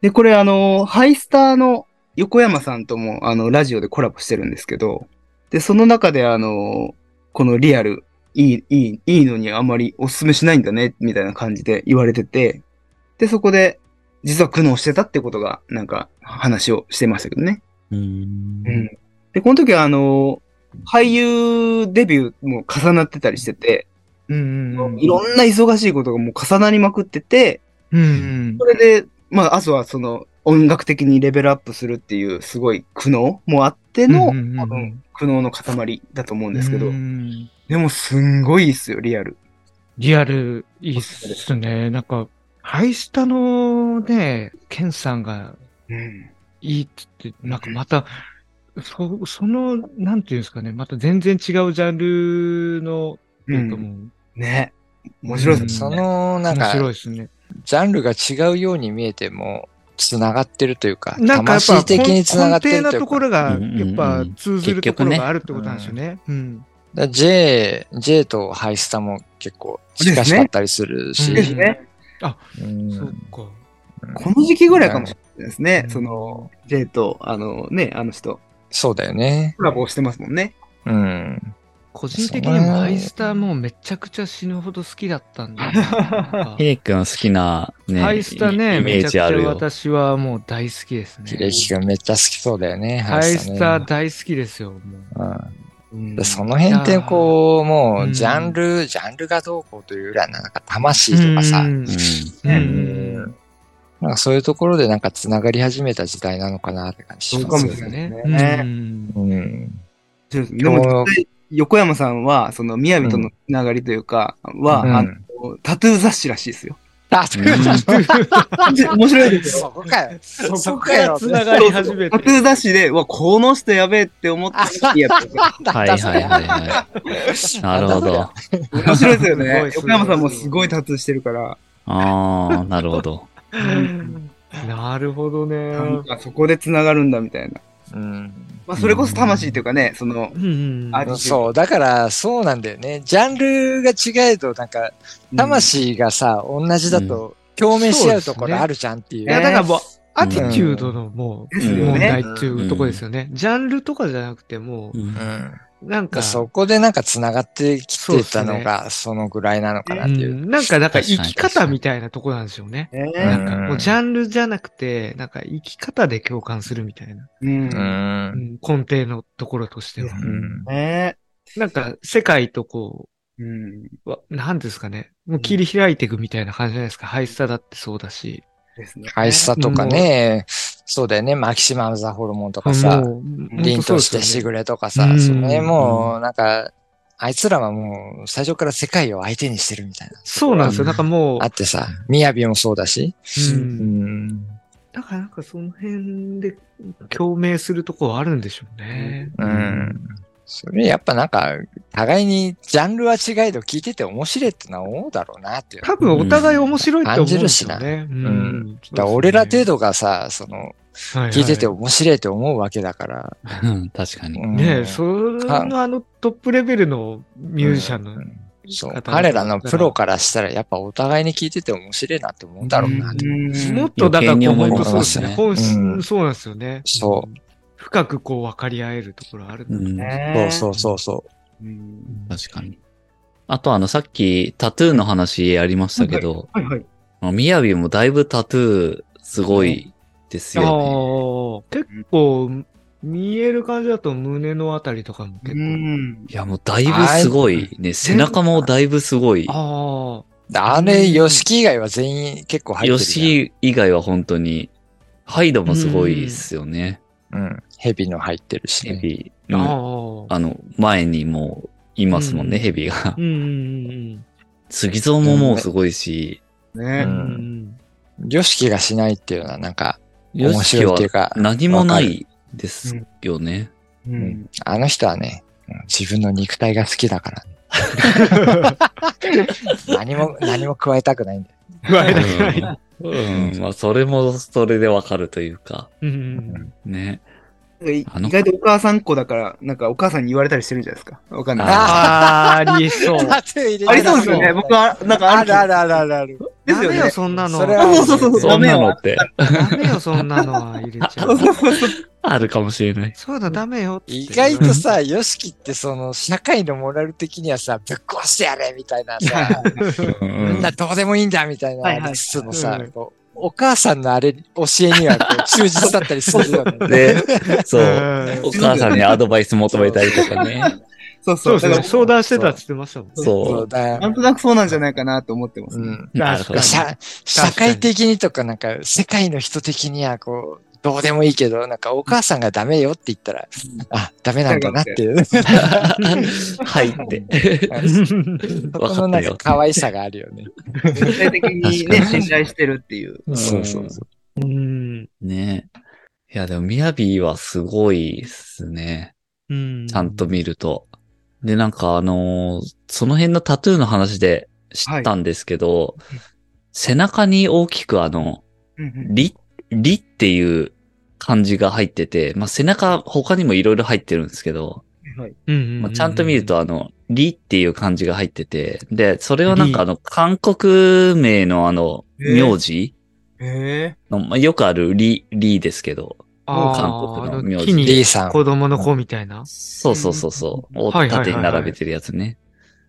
で、これあの、ハイスターの横山さんともあの、ラジオでコラボしてるんですけど、で、その中であの、このリアル、いい、いい、いいのにあんまりおすすめしないんだね、みたいな感じで言われてて、で、そこで、実は苦悩してたってことが、なんか、話をしてましたけどね。うん。うん。で、この時はあの、俳優デビューも重なってたりしてて、うんうんうん。いろんな忙しいことがもう重なりまくってて、うんうんそれで、まあ、あとはその、音楽的にレベルアップするっていう、すごい苦悩もあっての、うんうん苦悩の塊だと思うんですけどう、んでも、すんごいっすよ、リアル。リアル、いいっすね。なんか、ハイスタのね、ケンさんがうん。いいっつって、なんかまた、そ、その、なんていうんですかね、また全然違うジャンルの、うなんかん。もう、ね。面白いですそね。の、なん面白いか、ですね。ジャンルが違うように見えても、繋がってるというか、なんかやっぱ魂的に繋がってるというか根底なとこ。ろが、やっぱ通ずるところがあるってことなんですよね。うん。だ J、J とハイスタも結構近しかったりするし、うんですね。うんそっか。この時期ぐらいかもしれないですねう。んその、J と、あのね、あの人、そうだよね。コラボしてますもんね。うん。個人的にもハイスターもうめちゃくちゃ死ぬほど好きだったんだよね。ひできくん好きなね、ハイスタね、イメーめちゃくちゃジあるよ。私はもう大好きですね。秀樹くんめっちゃ好きそうだよね。ハイスターね大好きですよ、もう。うんうん。でその辺ってこう、もうんう、ジャンル、ジャンルがどうこうというよりは、なんか魂とかさ、うん。うん。うん。なんかそういうところでなんか繋がり始めた時代なのかなって感じしますよそうかもしれね。ないね。うん。でも、横山さんは、その、みやびとのつながりというか、は、うん。あの、タトゥー雑誌らしいですよ。あ、面白いですよ。そこかよ。そそこか。繋がり始めてタト。ゥー雑誌で、うわ、この人やべえって思ってやつですよ。はいはいはいはい。なるほど。面白いですよね。横山さんもすごいタトゥーしてるから、ああ、なるほど。なるほどね。そこで繋がるんだみたいな。うん。まあ、それこそ魂っていうかね、その、うんあそう、だから、そうなんだよね。ジャンルが違えど、なんか、魂がさ、同じだと、共鳴し合うところあるじゃんっていう。いや、だからもう、アティチュードのもう、問題っていうとこですよね。ジャンルとかじゃなくてもう、ん。うん。なんか、そこでなんか繋がってきてたのが、そのぐらいなのかなっていう。うんなんか、なんか生き方みたいなとこなんですよね。ねなんか、うんもうジャンルじゃなくて、なんか生き方で共感するみたいな、うん。根底のところとしては。うん。ねなんか、世界とこうん。う、わなんですかね、もう切り開いていくみたいな感じじゃないですか。ハイスタだってそうだし。ですね。ハイスタとかね、そうだよね、マキシマムザホルモンとかさ、もう凛としてしぐれとかさ、うんその辺もう、なんか、あいつらはもう、最初から世界を相手にしてるみたいな。そうなんですよ。なんかもうあ、ってさ、みやびもそうだし。ううんん。だからなんかその辺で共鳴するところあるんでしょうね。うん。それやっぱなんか、互いにジャンルは違いど聞いてて面白いってのは思うだろうなっていう。多分お互い面白いって思うんですよね。うんうんだ俺ら程度がさ、その、聞いてては面白いって思うわけだから。うん確かに。うんいはいねえ、そのあのトップレベルのミュージシャンのうんそう。方彼らのプロからしたら、やっぱお互いに聞いてて面白いなって思うんだろうなって。うんもっとだからね本当そうですね。そうなんですよね。そううん。深くこう分かり合えるところあるんだうんねそうそうそうそうん確かに。あとあの、さっきタトゥーの話ありましたけど、はいはい。みやびもだいぶタトゥーすごいですよああ、結構見える感じだと胸のあたりとかも結う構。ん。ね。いやもうだいぶすごいね。背中もだいぶすごい。ああ、う。あれ、ヨシキ以外は全員結構入ってるじ吉以外は本当に、ハイドもすごいですよね。ゃん。うん。ヘビの入ってるしね。ヘビ。あの、前にもいますもんね、うんヘビがう。んうん杉蔵ももうすごいし、うねんうん。んヨシキがしないっていうのはなんか、ヨ面白いっていうか、何もないですよね。う。うんんあの人はね、うん自分の肉体が好きだから、何も、何も加えたくないんだよ。加えたくない。うん、まあそれもそれでわかるというか、うんね。意外とお母さんっ子だから、なんかお母さんに言われたりしてるんじゃないですか？わかんない。ああ、ありそう。ありそうですよね。僕は、なんかあるあるあるあるあるある。ですよねダメよ、。そんなの。それはそうそうそうそうそんなのってダメよ、そんなのは入れちゃう。あるかもしれない。そうだ、ダメよ。意外とさ、ヨシキってその、社会のモラル的にはさ、ぶっ壊してやれみたいなさ、うんみんなどうでもいいんだみたいな、はいはいありつつもさお母さんのあれ、教えにはこう忠実だったりするよね。で、そう。うんお母さんにアドバイス求めたりとかね。そうそう。そう相談してたって言ってましたもん。そそうなんとなくそうなんじゃないかなと思ってますね。うん。う。なるほど。社社会的にとか、なんか、世界の人的には、こう、どうでもいいけど、なんか、お母さんがダメよって言ったら、あ、ダメなんだなっていう。そはいって。このなんか、可愛さがあるよね。全体的にね、信頼してるっていう。そうそうそうん。ねいや、でも、みやびはすごいですね。うん。ちゃんと見ると。で、なんかあのーその辺のタトゥーの話で知ったんですけど、背中に大きくあの、うんうんリ、リっていう漢字が入ってて、まあ、背中他にもいろいろ入ってるんですけど、はいうんうんうん。まあ、ちゃんと見るとあの、リっていう漢字が入ってて、で、それはなんかあの、韓国名のあの、名字へえ。の、まあ、よくあるリ、リですけど、あ韓国の名字リーさん。子供の子みたいな。そうそうそうそう、をはいはいはいはい縦に並べてるやつね。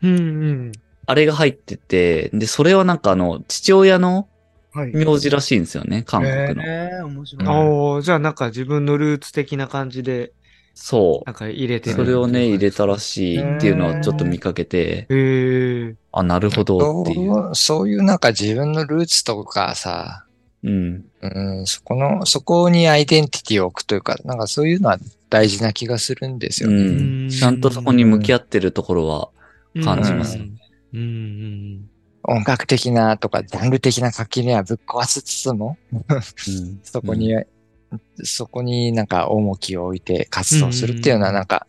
うんうん。あれが入ってて、で、それはなんかあの、父親のはい。名字らしいんですよね、韓国の。へえ、面白い。おーじゃあなんか自分のルーツ的な感じで、そなんか入れて。それをね、入れたらししいっていうのはちょっと見かけて、い。へえ。あ、なるほどっていう。そうそういうなんか自分のルーツとかさ、うん。うん、そこの、そこにアイデンティティを置くというか、なんかそういうのは大事な気がするんですようね。ん。ちゃんとそこに向き合ってるところは、感じじますうんうんうん。音楽的なとか、ジャンル的な垣根はぶっ壊しつつも、うん。そこに、そこになんか重きを置いて活動するっていうのはなんか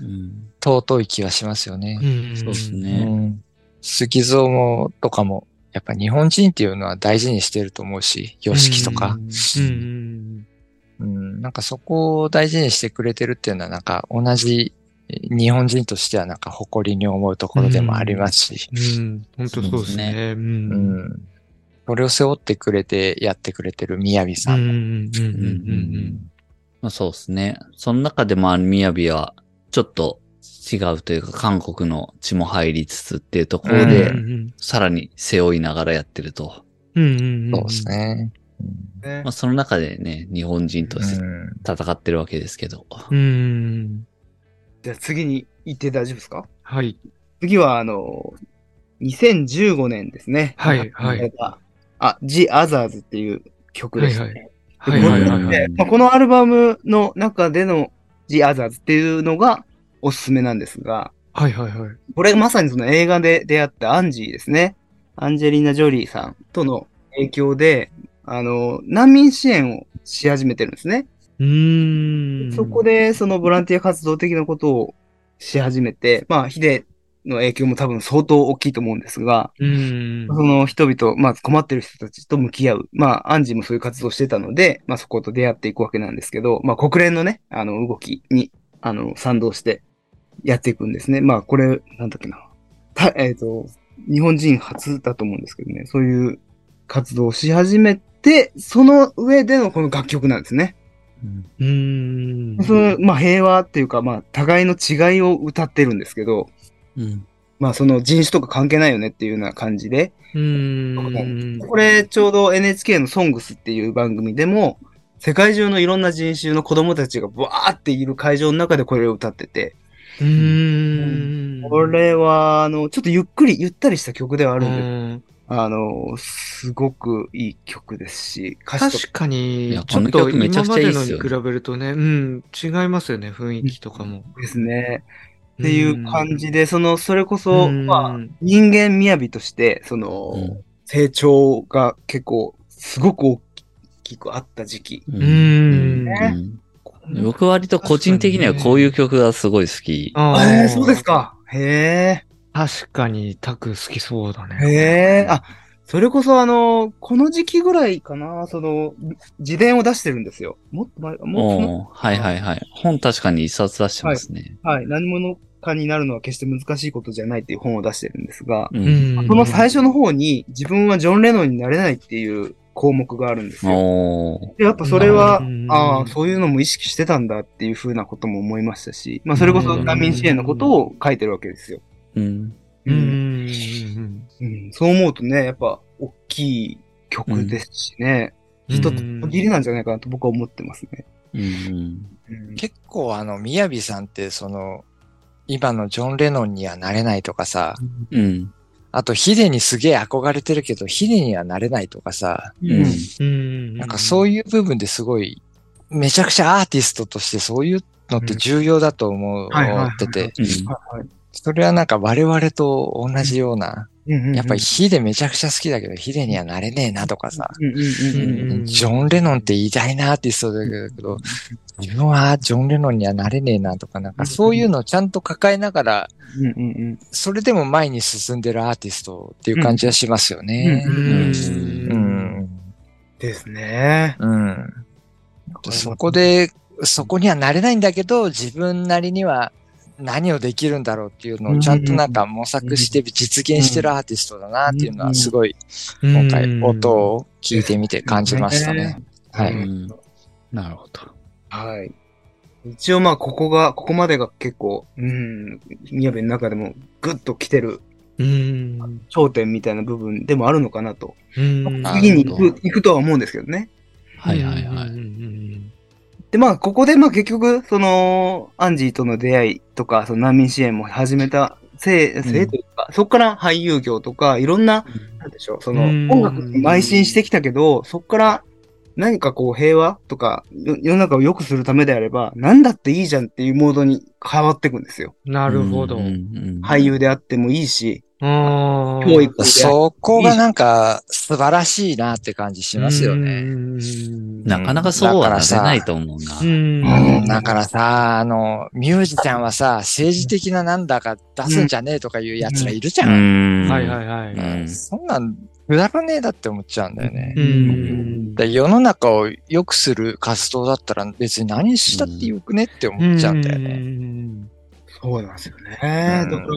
うん。尊い気がしますよね。うん。そうですうね。ん。杉蔵も、とかも、やっぱ日本人っていうのは大事にしてると思うし、様式とか。うん。うん。うん、なんかそこを大事にしてくれてるっていうのはなんか同じ日本人としてはなんか誇りに思うところでもありますし、うん。うん。本当そうですね。う。うんん。それを背負ってくれてやってくれてる宮城さ。うんんうんうんまあそうですね。その中でもあの、みやびは、ちょっと違うというか、韓国の血も入りつつっていうところうん。で、うんさらに背負いながらやってると。うんうん。そうです。ね。ねまあその中でね、日本人としてうん戦ってるわけですけど。うん。じゃあ次に行って大丈夫ですか？はい。次は、あの、2015年ですね。はいはいい。あ、The Others っていう曲でしたね。はいはいはいこのアルバムの中での The Others っていうのがおすすめなんですが、はいはいはい。これまさにその映画で出会ったアンジーですね。アンジェリーナ・ジョリーさんとの影響で、あの、難民支援をし始めてるんですね。うーん。そこで、そのボランティア活動的なことをし始めて、まあ、ヒデの影響も多分相当大きいと思うんですが、うーん。その人々、まあ困ってる人たちと向き合う。まあ、アンジーもそういう活動をしてたので、まあそこと出会っていくわけなんですけど、まあ国連のね、あの動きに、あの、賛同してやっていくんですね。まあこれ、なんだっけな。たえっ、と、日本人初だと思うんですけどね、そういう活動をし始めて、その上でのこの楽曲なんですね。うん。その、まあ平和っていうか、まあ互いの違いを歌ってるんですけど、うん。まあその人種とか関係ないよねっていうような感じで、うーん。これちょうど NHK の SONGS っていう番組でも、世界中のいろんな人種の子供たちがブワーっている会場の中でこれを歌ってて、うーん。これは、あの、ちょっとゆっくり、ゆったりした曲ではあうるんで、んあの、すごくいい曲ですし、歌詞と確かいにや、ちょっとめちゃ今まくちゃいいっすよ。でのに比べるとね、うん、違いますよね、雰囲気とかも。かですね。っていう感じで、その、それこそ、うん。まあ、人間雅として、その、うん。成長が結構、すごく大きくあった時期。ううんうん。僕割と個人的にはこういう曲がすごい好き。あー。えー、そうですか。へ確かにタク好きそうだえ。へね。え。あ、それこそあの、この時期ぐらいかな、その、自伝を出してるんですよ。もっと前、もっとはいはいはい。本確かに一冊出してますね。はい。何者かになるのは決して難しいことじゃないっていう本を出してるんですが、う。うんん。その最初の方に自分はジョン・レノンになれないっていう項目があるんですよ。でやっぱそれはうん、ああ、そういうのも意識してたんだっていうふうなことも思いましたし、まあそれこそ難民支援のことを書いてるわけですよ。うん。ううんん。うんそう思うとね、やっぱ大きい曲ですしね、うん一つ区切りなんじゃないかなと僕は思ってますね。結構あの、宮城さんってその、今のジョン・レノンにはなれないとかさ、うん。あとヒデにすげえ憧れてるけど、ヒデにはなれないとかさ、うん。うん。なんかそういう部分ですごい、めちゃくちゃアーティストとしてそういうのって重要だと思うはいはいはいってて、うんはいはいそれはなんか我々と同じような、やっぱりヒデめちゃくちゃ好きだけど、ヒデにはなれねえなとかさ、ジョン・レノンって偉大なアーティストだけど、自分はジョン・レノンにはなれねえなとか、なんかそういうのをちゃんと抱えながら、それでも前に進んでるアーティストっていう感じはしますよね。ですね。うん。そこで、そこにはなれないんだけど、自分なりには何をできるんだろうっていうのをちゃんとなんか模索して実現してるアーティストだなっていうのはすごい今回音を聞いてみて感じましたね。はい。なるほど。はい。一応まあここが、ここまでが結構、うん、宮部の中でもグッと来てるうん。頂点みたいな部分でもあるのかなと。うん。次に行く、行くとは思うんですけどね。はいはいはい。で、まあ、ここで、まあ結局、その、アンジーとの出会いとか、その難民支援も始めたせい、せいというか、うん、そこから俳優業とか、いろんな、なんでしょう、その、音楽に邁進してきたけど、そこから何かこう平和とか、世の中を良くするためであれば、何だっていいじゃんっていうモードに変わっていくんですよ。なるほど。俳優であってもいいし、教育そこがなんか素晴らしいなって感じしますよね。なかなかそうは出せないと思うな。うん、だからさ、あの、ミュージシャンはさ、政治的ななんだか出すんじゃねえとかいう奴らいるじゃん。はいはいはい。そんなんくだらねえだって思っちゃうんだよね。で世の中を良くする活動だったら別に何したってよくねって思っちゃうんだよね。そうなんですよね。だから、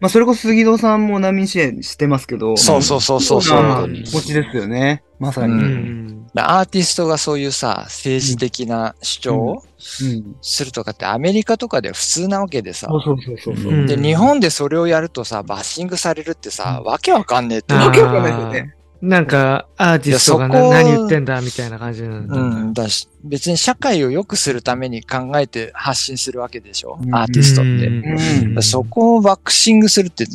まあ、それこそ杉戸さんも難民支援してますけど。そうそうそうそうそう。気持ちですよね。まさに。アーティストがそういうさ、政治的な主張をするとかってアメリカとかでは普通なわけでさ。そうそうそうそう。で、日本でそれをやるとさ、バッシングされるってさ、わけわかんねえって。わけわかんないですよね。なんか、アーティストが何言ってんだみたいな感じなんだ。うん。だし、別に社会を良くするために考えて発信するわけでしょ、アーティストって。うん、そこをバックシングするって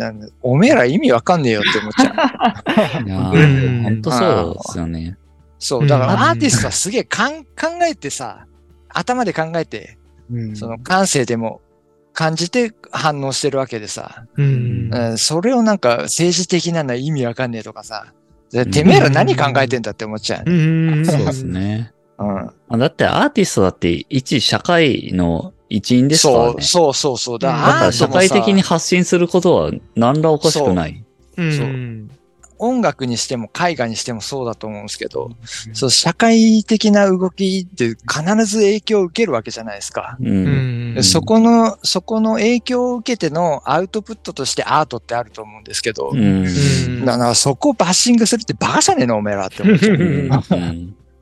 おめえら意味わかんねえよって思っちゃう。いや本当そうですよね。そう。だからアーティストはすげえ考えてさ、頭で考えて、その感性でも感じて反応してるわけでさ、うん、それをなんか政治的なの意味わかんねえとかさ、てめえら何考えてんだって思っちゃう、ね。そうですね。うん。だってアーティストだって一社会の一員ですからね。そうそうそうだから社会的に発信することは何らおかしくない。そう。そう音楽にしても絵画にしてもそうだと思うんですけど、うん、そう社会的な動きって必ず影響を受けるわけじゃないですか。うん、そこの、そこの影響を受けてのアウトプットとしてアートってあると思うんですけど、うん、だからそこをバッシングするってバカじゃねえのおめえらって思っちゃう。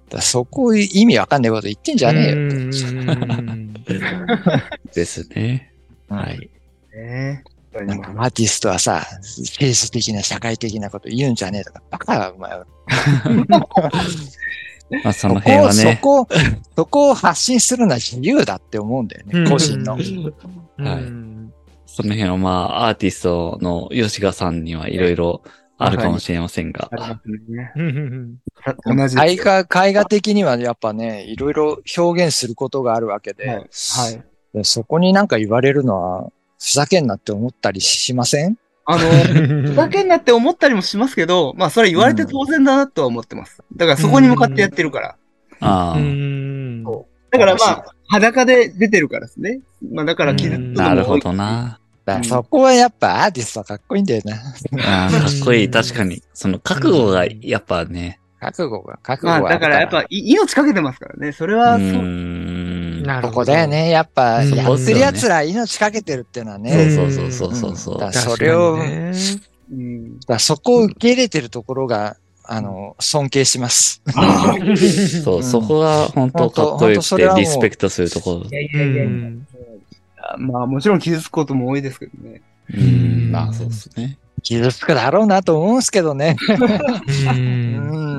だそこ意味わかんないこと言ってんじゃねえよ。ですね。はい。ねなんかアーティストはさ、政治的な社会的なこと言うんじゃねえとか、バカだ、お前は。まあその辺はね。そこ、そこを発信するのは自由だって思うんだよね、個人の。はい。その辺はまあ、アーティストの吉賀さんにはいろいろあるかもしれませんが。同じ絵画、絵画的にはやっぱね、いろいろ表現することがあるわけで、はい、はい、そこになんか言われるのは、ふざけんなって思ったりしません？あの、ふざけんなって思ったりもしますけど、まあそれ言われて当然だなとは思ってます。だからそこに向かってやってるから。ああ。だからまあ、裸で出てるからですね。まあだから傷つくなるほどな。そこはやっぱアーティストはかっこいいんだよな。ああ、かっこいい。確かに。その覚悟がやっぱね。覚悟が、覚悟が。まあだからやっぱ命かけてますからね。それはそう。なるほど。ここだよね。やっぱ、やってる奴ら命かけてるっていうのはね。そうそうそうそうそう。だそれを、だそこを受け入れてるところが、あの、尊敬します。そう、そこが本当かっこよくてリスペクトするところ。いやいやいやまあもちろん傷つくことも多いですけどね。うん、まあそうですね。傷つくだろうなと思うんですけどね。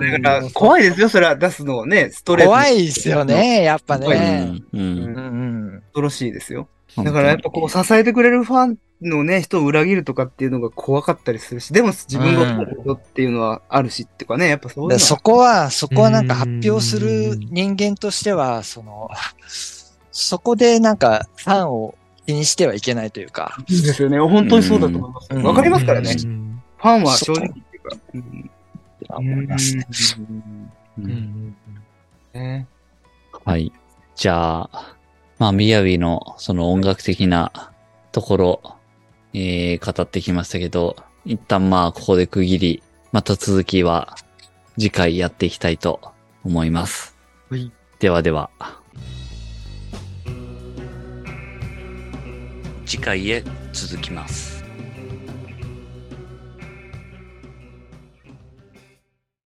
だから怖いですよ、それは出すのをね、ストレート。怖いですよね、やっぱね。うん。恐ろしいですよ。だからやっぱこう支えてくれるファンのね、人を裏切るとかっていうのが怖かったりするし、でも自分が思うことっていうのはあるしっていうかね、やっぱそういうそこは、そこはなんか発表する人間としては、その、そこでなんかファンを気にしてはいけないというか。いいですよね。本当にそうだと思います。わ、かりますからね。ファンは正直っていうか。思いますね。はい。じゃあ、まあ、みやびのその音楽的なところ、えー、語ってきましたけど、一旦まあ、ここで区切り、また続きは次回やっていきたいと思います。はい、ではでは。次回へ続きます。